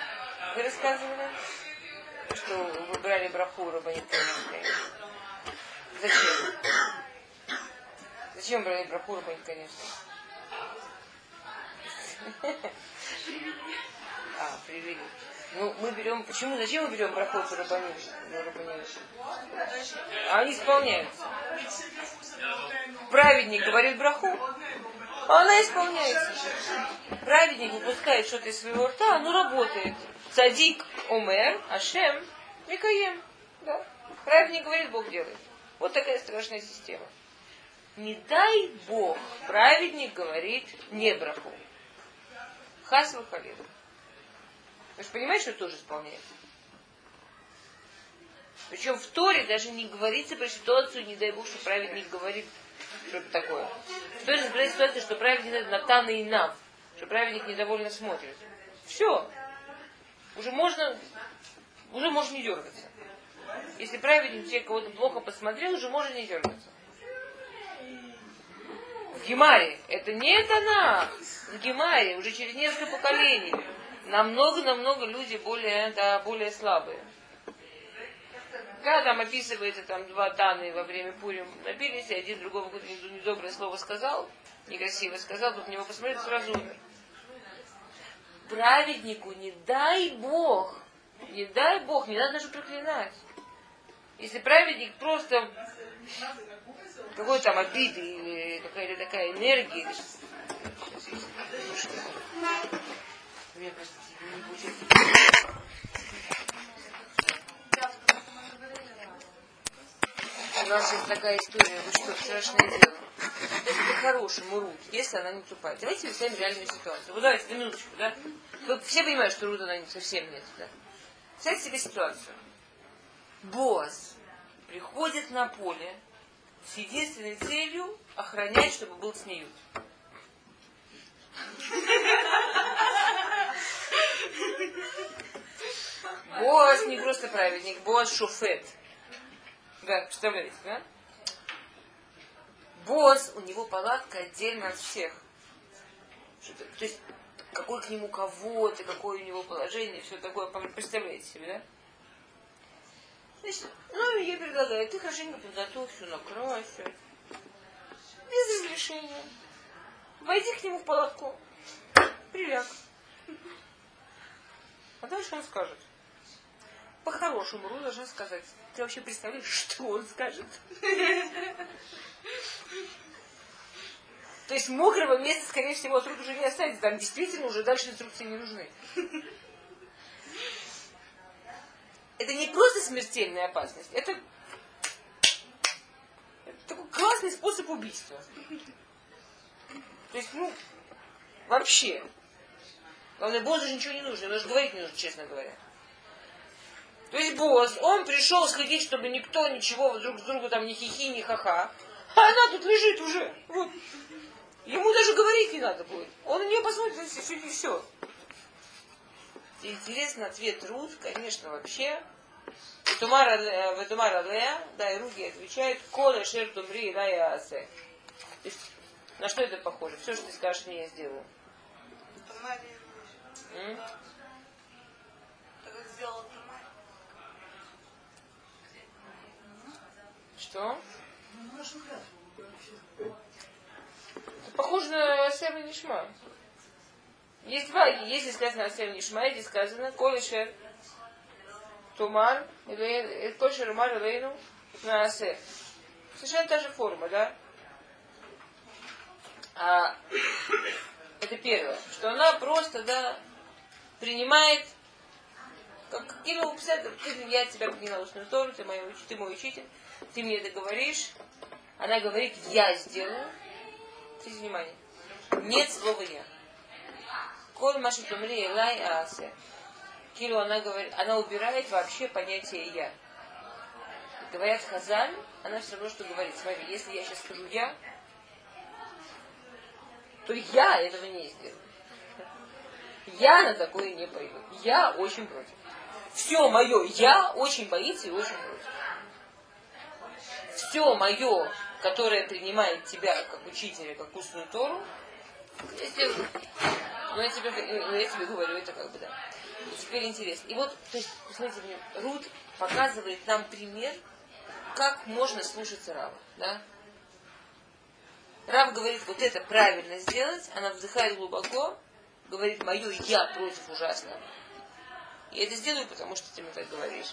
Вы рассказывали? Что вы брали браху Рабанит Зачем? Зачем брали браху Рабанит конечно? А, привели. Ну, мы берем, почему, зачем мы берем проход Рабаним? А они исполняются. Праведник говорит браху, а она исполняется. Праведник выпускает что-то из своего рта, оно работает. Садик Омер, Ашем, Микаем. Да. Праведник говорит, Бог делает. Вот такая страшная система. Не дай Бог, праведник говорит не браху. Хас халил. Вы же понимаете, что тоже исполняется? Причем в Торе даже не говорится про ситуацию, не дай Бог, что праведник говорит что-то такое. Стоит разбирать ситуацию, что праведник это Натан и Нав, что праведник недовольно смотрит. Все. Уже можно, уже можно не дергаться. Если праведник человек кого-то плохо посмотрел, уже можно не дергаться. В Гемаре. Это не Танах. В Гемаре. Уже через несколько поколений. Намного-намного люди более, да, более слабые. Когда там описывается там два Таны во время Пурим напились, и один другого какое-то недоброе слово сказал, некрасиво сказал, тут на него посмотрел, сразу умер. Праведнику не дай Бог, не дай Бог, не надо даже проклинать. Если праведник просто какой там обиды или какая-то такая энергия. Или... Меня, простите, не получается. У нас есть такая история, вы что, страшное дело. По-хорошему Рут, если она не тупая. Давайте представим реальную ситуацию. Вот давайте, на минуточку, да? Вы все понимают, что Рут она совсем нет, да? Представьте себе ситуацию. Босс приходит на поле с единственной целью охранять, чтобы был снеют. Босс не просто праведник, босс шуфет. Да, представляете, да? Босс, у него палатка отдельно от всех. То есть, какой к нему кого-то, какое у него положение, все такое, представляете себе, да? Значит, ну, я предлагаю, ты хорошенько подготовь, все накрась, без разрешения. Войди к нему в палатку, приляг. А дальше он скажет. По-хорошему, Ру должна сказать. Ты вообще представляешь, что он скажет? То есть мокрого места, скорее всего, труд уже не останется. Там действительно уже дальше инструкции не нужны. Это не просто смертельная опасность, это, классный способ убийства. То есть, ну, вообще. Главное, боссу же ничего не нужно, даже говорить не нужно, честно говоря. То есть босс, он пришел следить, чтобы никто ничего друг с другу там ни хихи, ни ха-ха. А она тут лежит уже. Вот. Ему даже говорить не надо будет. Он на нее посмотрит, и все. Интересно, ответ Рут, конечно, вообще. Тумара Лея, да, и Руги отвечает, Коля Шер Тумри Лая Асе. На что это похоже? Все, что ты скажешь, не я сделаю. Что? Это похоже на Асем Нишма. Есть два, если сказано Асем Нишма, здесь сказано Колешер Тумар, или Колешер Умар Элейну на Асе. Совершенно та же форма, да? А, это первое, что она просто, да, принимает, как кинул псевдо, я тебя приняла устную сторону, ты, мой, ты мой учитель, ты мне это говоришь, она говорит, я сделаю. Смотрите внимание. Нет слова я. Коль маши тумри лай асе. Киру она говорит, она убирает вообще понятие я. Говорят Хазаль, она все равно что говорит. Смотри, если я сейчас скажу я, то я этого не сделаю. Я на такое не пойду. Я очень против. Все мое я очень боится и очень против. Все мое, которое принимает тебя как учителя, как устную Тору, если, ну, я тебе, ну, я тебе говорю, это как бы да. Теперь интересно. И вот, то есть, посмотрите, Рут показывает нам пример, как можно слушаться Рава. Да? Рав говорит, вот это правильно сделать, она вздыхает глубоко, говорит, мое я против ужасно. Я это сделаю, потому что ты мне так говоришь.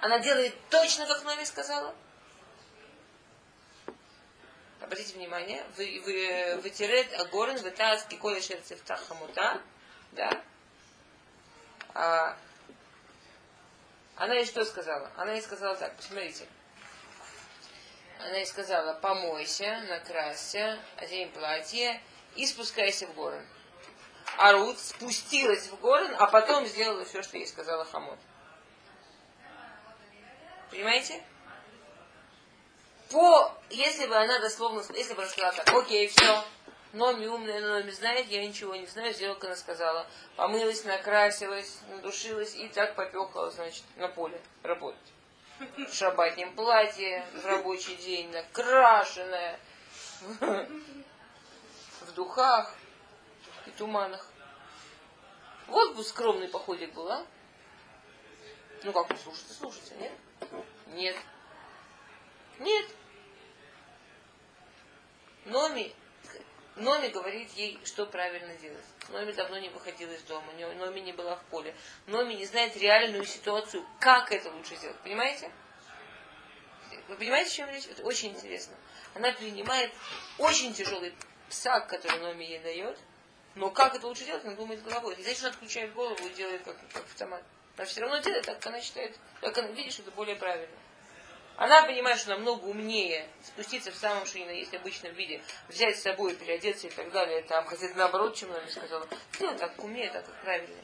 Она делает точно, как Номи сказала. Обратите внимание, вы, вы, вытерет агорен, вытаз кикоя шерцевта хамута, да? А, она ей что сказала? Она ей сказала так, посмотрите. Она ей сказала, помойся, накрасься, одень платье и спускайся в горы. А Рут спустилась в горы, а потом сделала все, что ей сказала Хамот. Понимаете? по, если бы она дословно, если бы она сказала так, окей, все, Номи умная, Номи знает, я ничего не знаю, сделала, как она сказала. Помылась, накрасилась, надушилась и так попехала, значит, на поле работать. В шабатнем платье, в рабочий день, накрашенная, в духах и туманах. Вот бы скромный походик был, а? Ну как слушайте, слушайте, нет? Нет. Нет. Номи Номи говорит ей, что правильно делать. Номи давно не выходила из дома, Номи не была в поле. Номи не знает реальную ситуацию, как это лучше сделать. Понимаете? Вы понимаете, о чем речь? Это очень интересно. Она принимает очень тяжелый псак, который Номи ей дает, но как это лучше делать, она думает головой. Не значит, она отключает голову и делает как, как автомат. Она все равно делает так, как она считает, как она видит, что это более правильно. Она понимает, что намного умнее спуститься в самом что ни на есть обычном виде, взять с собой, переодеться и так далее, там, хотя наоборот, чем она мне сказала, сделать так умеет, так как правильно.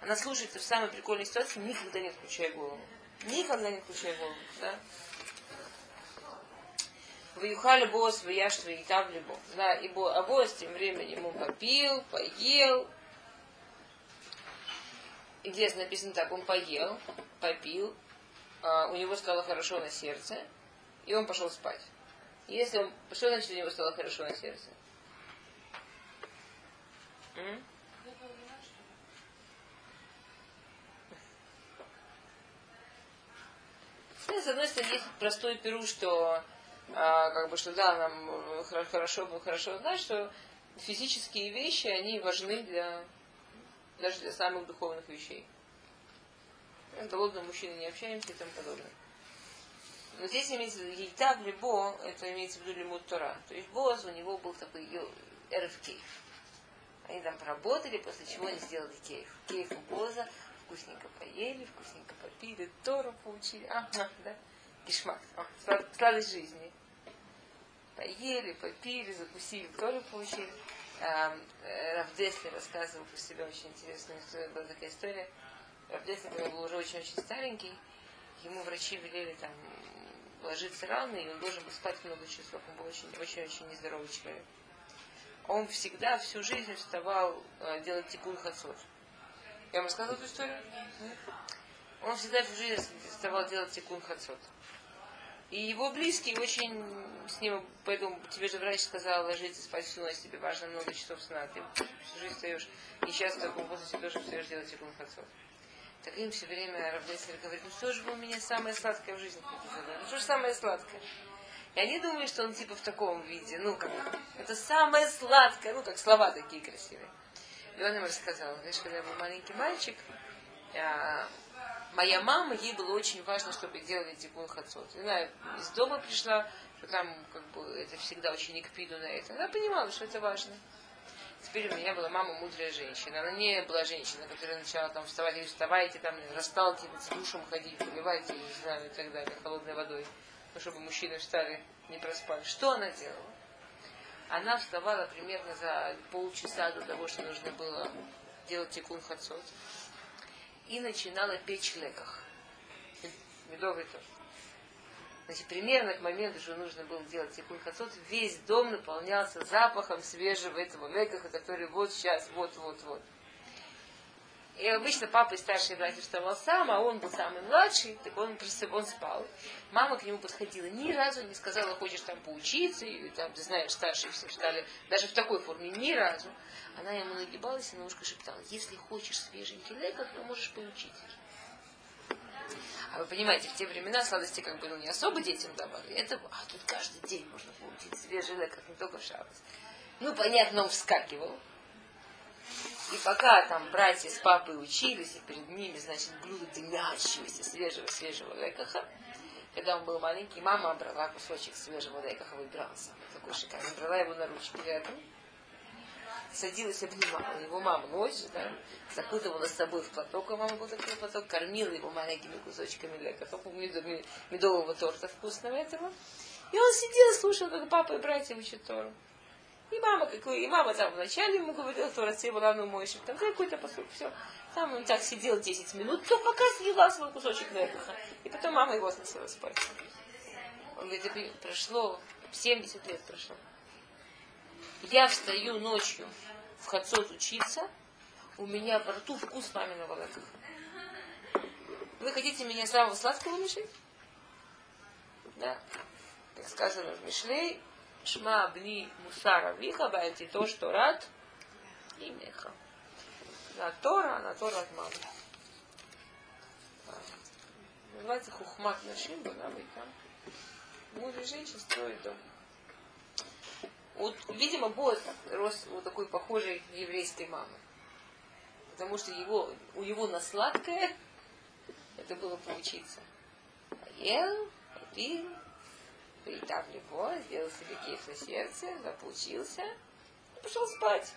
Она слушается в самой прикольной ситуации, никогда не отключая голову. Никогда не отключая голову, да? Ваюхали босс, и там либо. Да, и а босс тем временем ему попил, поел. И здесь написано так, он поел, попил, у него стало хорошо на сердце, и он пошел спать. Если он, что значит у него стало хорошо на сердце? М? Ну, с одной стороны, есть простой перу, что а, как бы что да, нам э, хорошо бы хорошо знать, что физические вещи, они важны для даже для самых духовных вещей голодные мужчины не общаемся и тому подобное. Но здесь имеется в виду Ейта Либо, это имеется в виду Лимут Тора. То есть Боз у него был такой эрф кейф. Они там поработали, после чего они сделали кейф. Кейф у Боза, вкусненько поели, вкусненько попили, Тору получили. Ага, да? Кишмак, сладость жизни. Поели, попили, закусили, Тору получили. Э, Равдесли рассказывал про себя очень интересную историю, была такая история Равдеса, когда был уже очень-очень старенький, ему врачи велели там ложиться рано, и он должен был спать много часов. Он был очень-очень нездоровый человек. Он всегда, всю жизнь вставал э, делать тикун хацот. Я вам рассказывала эту историю? Он всегда всю жизнь вставал делать тикун хацот. И его близкие очень с ним, поэтому тебе же врач сказал, ложиться спать всю ночь, тебе важно много часов сна. Ты всю жизнь встаешь, и сейчас в таком возрасте тоже встаешь делать тикун хацот. Так им все время Равдеслер говорит, ну что же вы у меня самое сладкое в жизни Ну что же самое сладкое? И они думают, что он типа в таком виде, ну как, это самое сладкое, ну как слова такие красивые. И он им рассказал, знаешь, когда я был маленький мальчик, а, моя мама, ей было очень важно, чтобы делали тикун хацот. Она из дома пришла, что там как бы это всегда очень экпиду на это. Она понимала, что это важно. Теперь у меня была мама мудрая женщина. Она не была женщина, которая начала там вставать, вставайте, там, расталкиваться, душем ходить, поливайте, не знаю, и так далее, холодной водой. Ну, чтобы мужчины встали, не проспали. Что она делала? Она вставала примерно за полчаса до того, что нужно было делать тикун хацот. И начинала печь леках. Медовый торт. Значит, примерно к моменту, что нужно было делать тикун хацот, весь дом наполнялся запахом свежего этого лекаха, который вот сейчас, вот-вот-вот. И обычно папа и старший братья вставал сам, а он был самый младший, так он, он спал. Мама к нему подходила, ни разу не сказала, хочешь там поучиться, и там, ты знаешь, старшие все встали, даже в такой форме, ни разу. Она ему нагибалась и на ушко шептала, если хочешь свеженький леках, то можешь поучиться. А вы понимаете, в те времена сладости как бы ну, не особо детям давали. Это, а тут каждый день можно получить свежий лекарь, не только в шабас. Ну, понятно, он вскакивал. И пока там братья с папой учились, и перед ними, значит, блюдо дымящегося свежего-свежего лекаха, когда он был маленький, мама брала кусочек свежего лекаха, выбирала самый такой шикарный, брала его на ручки рядом, садилась, обнимала его мама ночью, да, закутывала с собой в платок, а мама был такой платок, кормила его маленькими кусочками леков, медового торта вкусного этого. И он сидел, слушал, как папа и братья учат Тору. И мама, какой, и мама там вначале ему говорила, Тора все была ну мой там какой-то посуд, все. Там он так сидел 10 минут, то пока съела свой кусочек лекаха. И потом мама его сносила спать. Он говорит, «Это прошло 70 лет прошло. Я встаю ночью в Хацот учиться, у меня во рту вкус маминого молока. Вы хотите меня самого сладкого лишить? Да. Как сказано в Мишлей, Шма бни мусара виха, байти то, что рад, и меха. На Тора, на Тора от мамы. Называется хухмат нашим, бана там. Мудрый женщин строит дом. Вот, видимо, Боз рос у такой похожей еврейской мамы. Потому что его, у него на сладкое это было поучиться. Поел, попил, притав его, сделал себе кейф на сердце, запучился и пошел спать.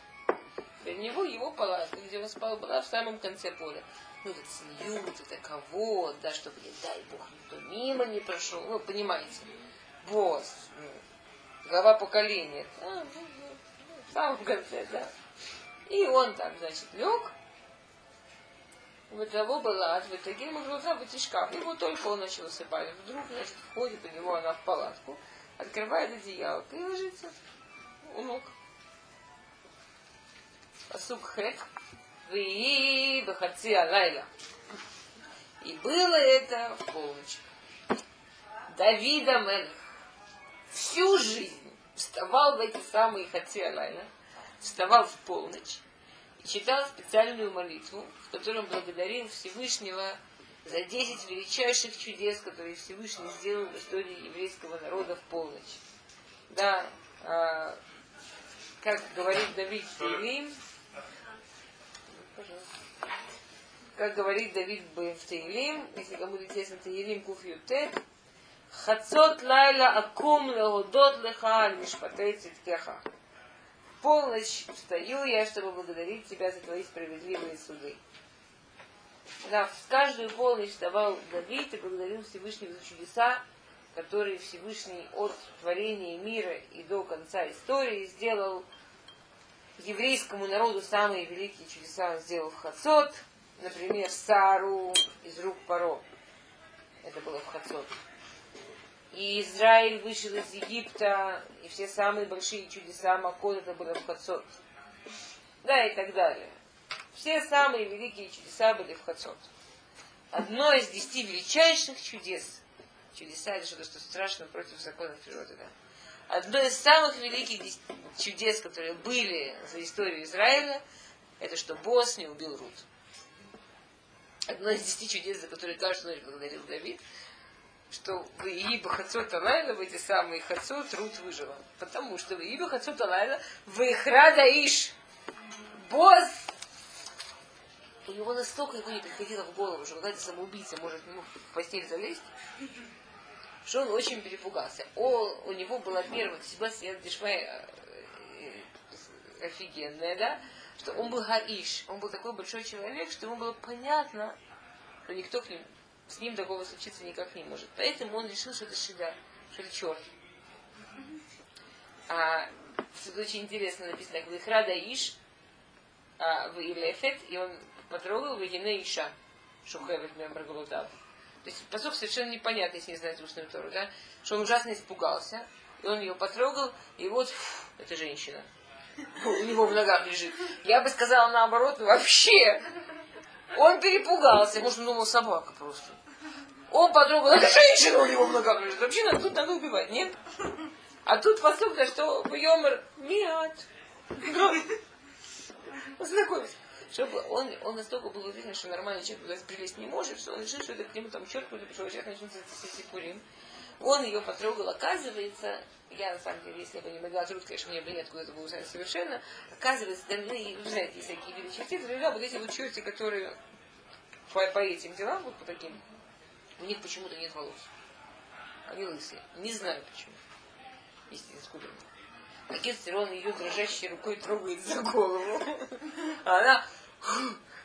Для него его палатка, где он спал, была в самом конце поля. Ну, это цниют, это кого, да, чтобы, не дай бог, никто мимо не прошел. Вы понимаете, босс, ну, глава поколения. А, ну, ну, в самом конце, да. И он там, значит, лег, в того была, в итоге ему глаза вытяжка. Его только он начал усыпать. Вдруг, значит, входит у него она в палатку, открывает одеяло и ложится у ног. Посук хэт. Вы бахарци алайла. И было это в полночь. Давида Мелех всю жизнь вставал в эти самые хаци алайла, вставал в полночь и читал специальную молитву, в которой он благодарил Всевышнего за 10 величайших чудес, которые Всевышний сделал в истории еврейского народа в полночь. Да, а, как говорит Давид Таилим, как говорит Давид в Таилим, если кому-то интересно Таилим Куфьютет, Хацот лайла акум леодот леха мишпатей циткеха полночь встаю я, чтобы благодарить тебя за твои справедливые суды. Да, в каждую полночь вставал Давид и благодарил Всевышнего за чудеса, которые Всевышний от творения мира и до конца истории сделал еврейскому народу самые великие чудеса он сделал в Хацот, например, Сару из рук Паро. Это было в Хацот. И Израиль вышел из Египта, и все самые большие чудеса Макот это было в Хацот. Да, и так далее. Все самые великие чудеса были в Хацот. Одно из десяти величайших чудес. Чудеса это что-то, что страшно против законов природы, да. Одно из самых великих чудес, которые были за историю Израиля, это что босс не убил Рут. Одно из десяти чудес, за которые каждую ночь благодарил Давид, что в Ииба Хацот Алайла, в эти самые Хацот, Рут выжила. Потому что в Ииба Хацот Алайла, в Ихрада Иш, босс, у него настолько ему не приходило в голову, что какая-то самоубийца может ему в постель залезть, что он очень перепугался. О, у него была первая ситуация, Дешмай офигенная, да, что он был Гаиш, он был такой большой человек, что ему было понятно, что никто к нему с ним такого случиться никак не может. Поэтому он решил, что это шида, что это черт. А тут очень интересно написано, как Вихрада Иш, а, в Илефет, и он потрогал Вегине Иша, Шухевет Мембрагалутав. То есть посок совершенно непонятный, если не знаете устную Тору, да? Что он ужасно испугался, и он ее потрогал, и вот, фу, это женщина. У него в ногах лежит. Я бы сказала наоборот, вообще. Он перепугался, может, он думал собака просто. Он потрогал, это женщина у него ногах лежит. Вообще надо тут надо убивать, нет? А тут поступка, что Йомер нет. Познакомься. Чтобы он, он настолько был уверен, что нормальный человек туда прилезть не может, что он решил, что это к нему там черт будет, что сейчас начнется сисикурим. Он ее потрогал, оказывается, я на самом деле, если бы не могла труд, конечно, мне бы нет откуда это было узнать совершенно, оказывается, да, вы знаете, есть всякие виды чертей, вот эти вот черти, которые по, по этим делам, вот по таким, у них почему-то нет волос. Они лысые. Не знаю почему. Если откуда. А Гестер, он ее дрожащей рукой трогает за голову. А она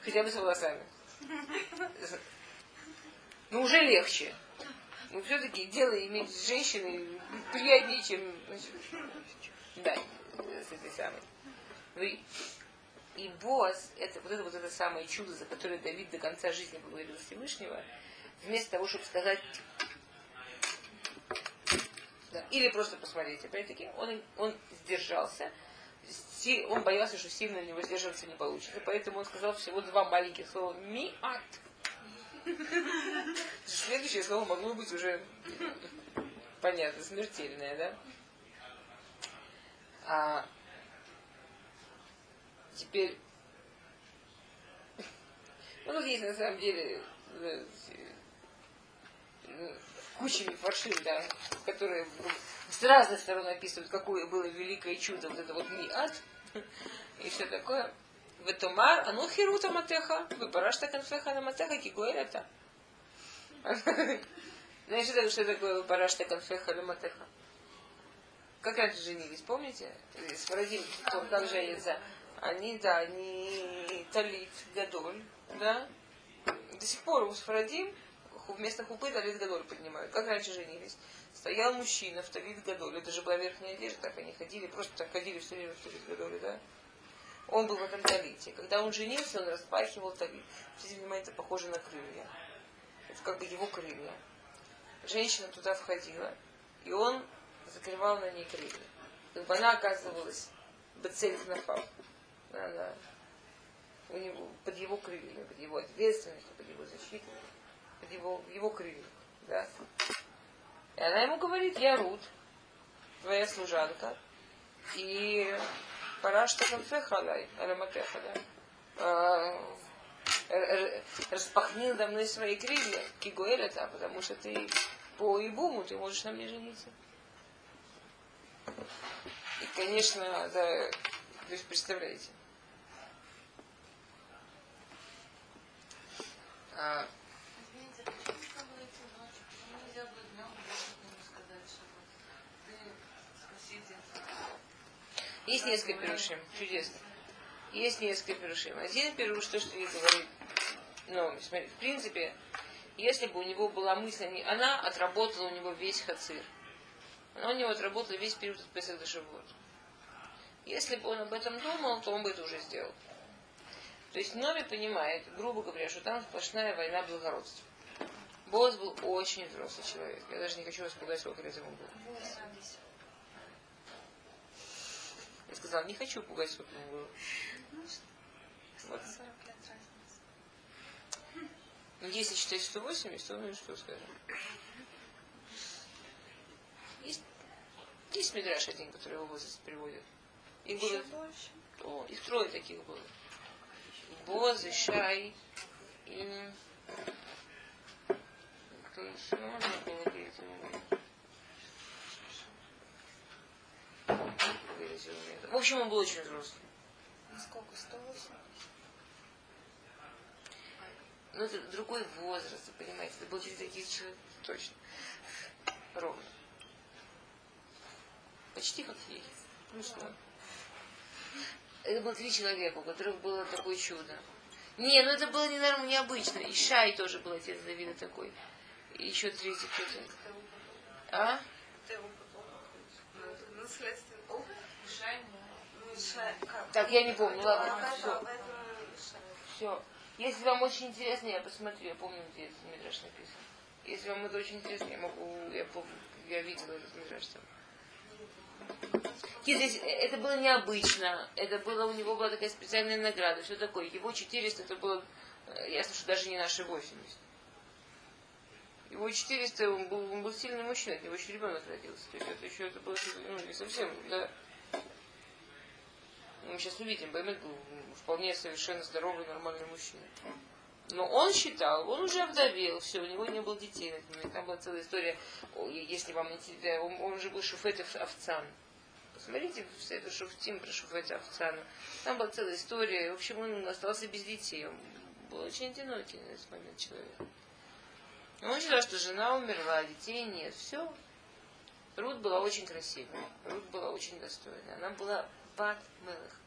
хотя бы с волосами. Ну, уже легче. Но все-таки дело иметь с женщиной приятнее, чем да, с этой самой. Вы и Боас, это вот это вот это самое чудо, за которое Давид до конца жизни благодарил Всевышнего, вместо того, чтобы сказать Да. Или просто посмотреть. Опять-таки, он, он сдержался. Он боялся, что сильно у него сдерживаться не получится. Поэтому он сказал всего два маленьких слова «миат». Следующее слово могло быть уже понятно, смертельное, да? А теперь ну, тут есть на самом деле э, э, куча фаршин, да, которые с разных сторон описывают, какое было великое чудо, вот это вот миат и все такое. Ветомар, а ну хирута матеха, выпарашта конфеха на матеха, кигуэль это. Знаешь, что, что такое выпарашта конфеха на матеха? Как раньше женились, помните? Сфарадим, как женится. Они, да, они талит гадоль, да? До сих пор у Сфарадим вместо хупы талит гадоль поднимают. Как раньше женились? Стоял мужчина в талит гадоль. Это же была верхняя одежда, так они ходили, просто так ходили все время в талит гадоль, да? Он был в этом талите. Когда он женился, он распахивал талит. Обратите внимание, это похоже на крылья. Это как бы его крылья. Женщина туда входила, и он закрывал на ней крылья. Как бы она оказывалась. Она у него, под его крыльями, под его ответственностью, под его защитой, его, его крылья. Да? И она ему говорит, я Рут, твоя служанка, и пора что конфехалай, ароматеха, да? распахни надо мной свои крылья, кигуэля, да, потому что ты по Ибуму ты можешь на мне жениться. И, конечно, да, то есть представляете. А, Извините, почему вы говорите ночью? Почему нельзя было днем ему сказать, чтобы ты спросите? Есть несколько перушим, чудесно. Есть несколько перушим. Один перуш, то, что я говорю, ну, смотри, в принципе, если бы у него была мысль, она отработала у него весь хацир. Она у него отработала весь период от Песах до Шавуот. Если бы он об этом думал, то он бы это уже сделал. То есть Номи понимает, грубо говоря, что там сплошная война благородства. Босс был очень взрослый человек. Я даже не хочу вас пугать, сколько лет ему было. Я сказала, не хочу пугать, сколько ему было. Вот. 40 лет разница. Ну, если считать 180, то ну и что скажем. Есть, есть Мидраш один, который его возраст приводит. Их было, больше. о, их трое таких было. Боз, Шай и... Кто еще? Можно было Выразил мне. В общем, он был очень взрослый. Сколько? 108? Ну, это другой возраст, понимаете. Это был через таких человек. Точно. Ровно. Почти как ей. Плюс ноль. Это было три человека, у которых было такое чудо. Не, ну это было не норм- необычно. И Шай тоже был отец Давида такой. И еще третий кто-то. А? Наследственный опыт? Ну, Шай, как? Так, я не помню, ладно, все. Все. Если вам очень интересно, я посмотрю, я помню, где этот мидраж написан. Если вам это очень интересно, я могу, я, пом- я видела этот мидраж там. Здесь э, это было необычно, это было, у него была такая специальная награда, все такое. Его 400, это было, э, ясно, что даже не наши 80. Его 400, он был, он был сильный мужчина, от него еще ребенок родился. То есть это еще это было ну, не совсем, да. Мы сейчас увидим, Баймет был вполне совершенно здоровый, нормальный мужчина. Но он считал, он уже овдовел, все, у него не было детей. на. Там была целая история, если вам интересно, он, он же был шуфет овцан. Посмотрите в эту шуфтим про шуфет овцана. Там была целая история. В общем, он остался без детей. Он был очень одинокий на этот момент человек. Он считал, что жена умерла, детей нет. Все. Рут была очень красивая. Рут была очень достойная. Она была бат мелых.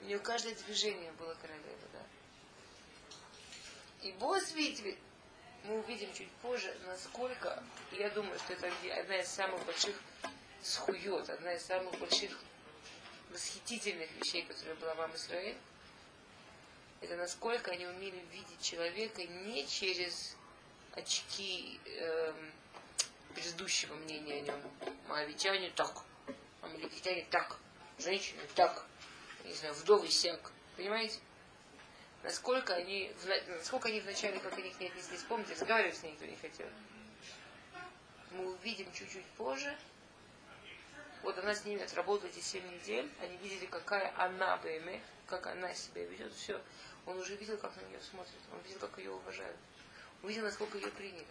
У нее каждое движение было королева, да. И босс видит, мы увидим чуть позже, насколько, я думаю, что это одна из самых больших схует, одна из самых больших восхитительных вещей, которая была вам Израиль, это насколько они умели видеть человека не через очки эм, предыдущего мнения о нем. Моавитяне так, амаликитяне так, женщины так, не знаю, вдовы сяк. Понимаете? Насколько они, насколько они вначале, как они к ней отнеслись, помните, разговаривать с ней никто не хотел. Мы увидим чуть-чуть позже. Вот она с ними отработала эти 7 недель, они видели, какая она БМ, как она себя ведет, все. Он уже видел, как на нее смотрят, он видел, как ее уважают. Он видел, насколько ее приняли.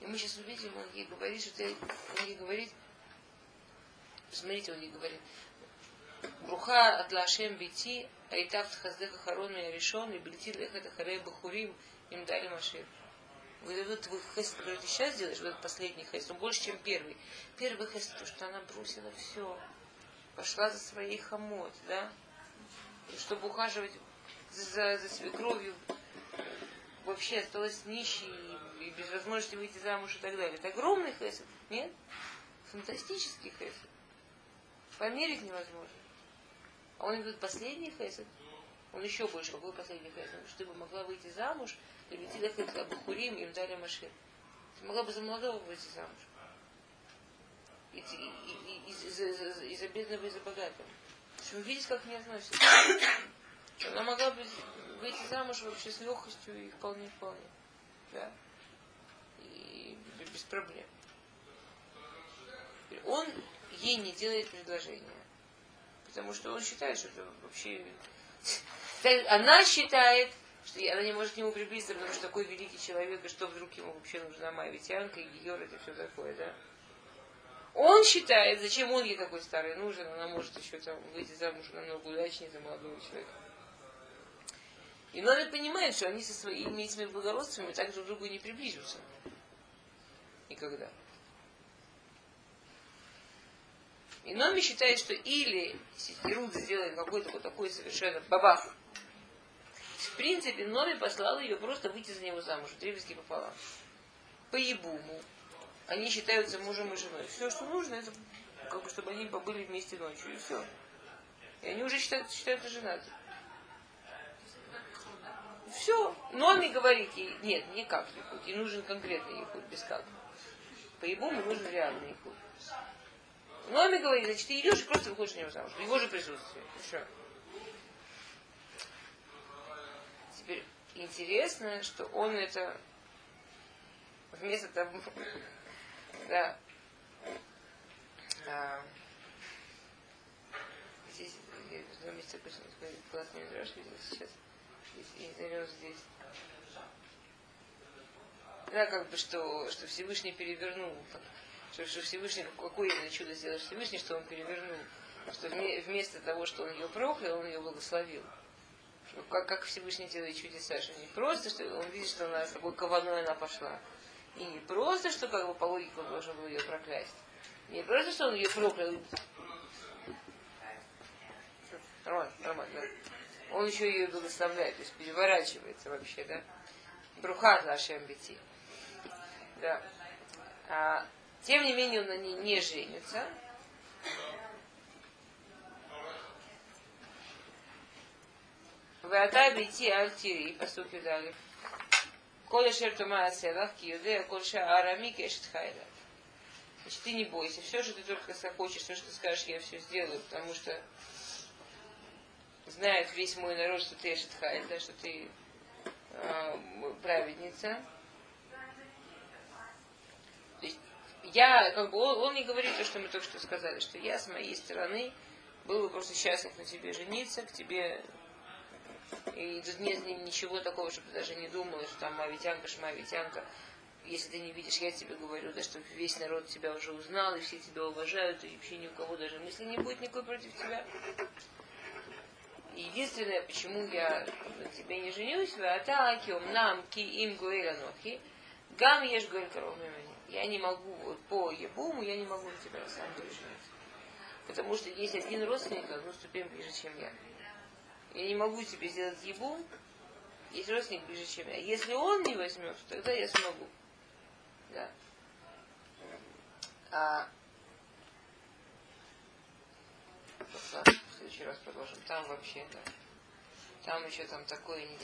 И мы сейчас увидим, он ей говорит, что ты, он ей говорит, смотрите, он ей говорит, Бруха от Лашем бити, а и так хаздеха харон меня решен, и блети лехат ахарей бахурим, им дали машин. Вот этот твой хест, который ты сейчас делаешь, вот последний хест, он больше, чем первый. Первый хест, то, что она бросила все, пошла за своей хомот, да, и чтобы ухаживать за, за свекровью, вообще осталась нищей и, и без возможности выйти замуж и так далее. Это огромный хесед, нет? Фантастический хесед. Померить невозможно. А он говорит, последний хесед. Он еще больше, какой последний хесед? Чтобы могла выйти замуж, и люди лехать Абухурим, им дали машин. Могла бы за молодого выйти замуж. И, и, и, и, за, за, и за бедного, и за богатого. Чтобы видеть, как они относятся. Она могла бы выйти замуж вообще с легкостью и вполне-вполне. Да? И без проблем. Он ей не делает предложение. Потому что он считает, что это вообще... Она считает, что она не может к нему приблизиться, потому что такой великий человек, и что вдруг ему вообще нужна Майвитянка и Геор, это все такое, да? Он считает, зачем он ей такой старый нужен, она может еще там выйти замуж намного удачнее за молодого человека. И надо понимать, что они со своими этими благородствами так друг к другу не приближутся. Никогда. И Номи считает, что или Ируда сделает какой-то вот такой совершенно бабах. В принципе, Номи послал ее просто выйти за него замуж, древески пополам. По ебуму. Они считаются мужем и женой. Все, что нужно, это как бы, чтобы они побыли вместе ночью, и все. И они уже считают, считаются женаты. Все. Номи говорит ей, нет, не. Ей нужен конкретный Ехуд, без как. По ебуму нужен реальный Ехуд. Номи говорит, значит, ты идешь и просто выходишь за него замуж. Его же присутствии. Все. Теперь интересно, что он это вместо того, да, здесь, в одном месте мидраж видел сейчас, здесь, завез здесь. Да, как бы, что, что Всевышний перевернул что, что Всевышний, какое именно чудо сделал Всевышний, что он перевернул, что вместо того, что он ее проклял, он ее благословил. Что, как, как Всевышний делает чудеса, что не просто, что он видит, что она с такой кованой она пошла. И не просто, что как бы по логике он должен был ее проклясть. Не просто, что он ее проклял. Нормально, нормально, да. Он еще ее благословляет, то есть переворачивается вообще, да. Брухат Лашем Бити. Да. А, тем не менее, он на ней не женится. ואתה ביתי אל תראי, פסוק י"א, כל אשר תאמר עשה לך, כי יודע כל שהארמי כאשת חיילה. Значит, ты не бойся, все, что ты только захочешь, все, что ты скажешь, я все сделаю, потому что знает весь мой народ, что ты Эшет да, что ты э, праведница. Я, как бы, он, он не говорит то, что мы только что сказали, что я с моей стороны был бы просто счастлив на тебе жениться, к тебе и тут нет ничего такого, чтобы ты даже не думала, что там мавитянка, шмавитянка. Если ты не видишь, я тебе говорю, да, что весь народ тебя уже узнал, и все тебя уважают, и вообще ни у кого даже мысли не будет никакой против тебя. Единственное, почему я на тебе не женюсь, вы атакиум нам ки им гуэранохи, гам ешь гуэль я не могу, вот по Ебуму, я не могу на тебя на самом деле жениться. Потому что есть один родственник одну ступень ближе, чем я. Я не могу тебе сделать Ебум, есть родственник ближе, чем я. Если он не возьмет, тогда я смогу. Да. А в следующий раз продолжим. Там вообще, да. Там еще там такое не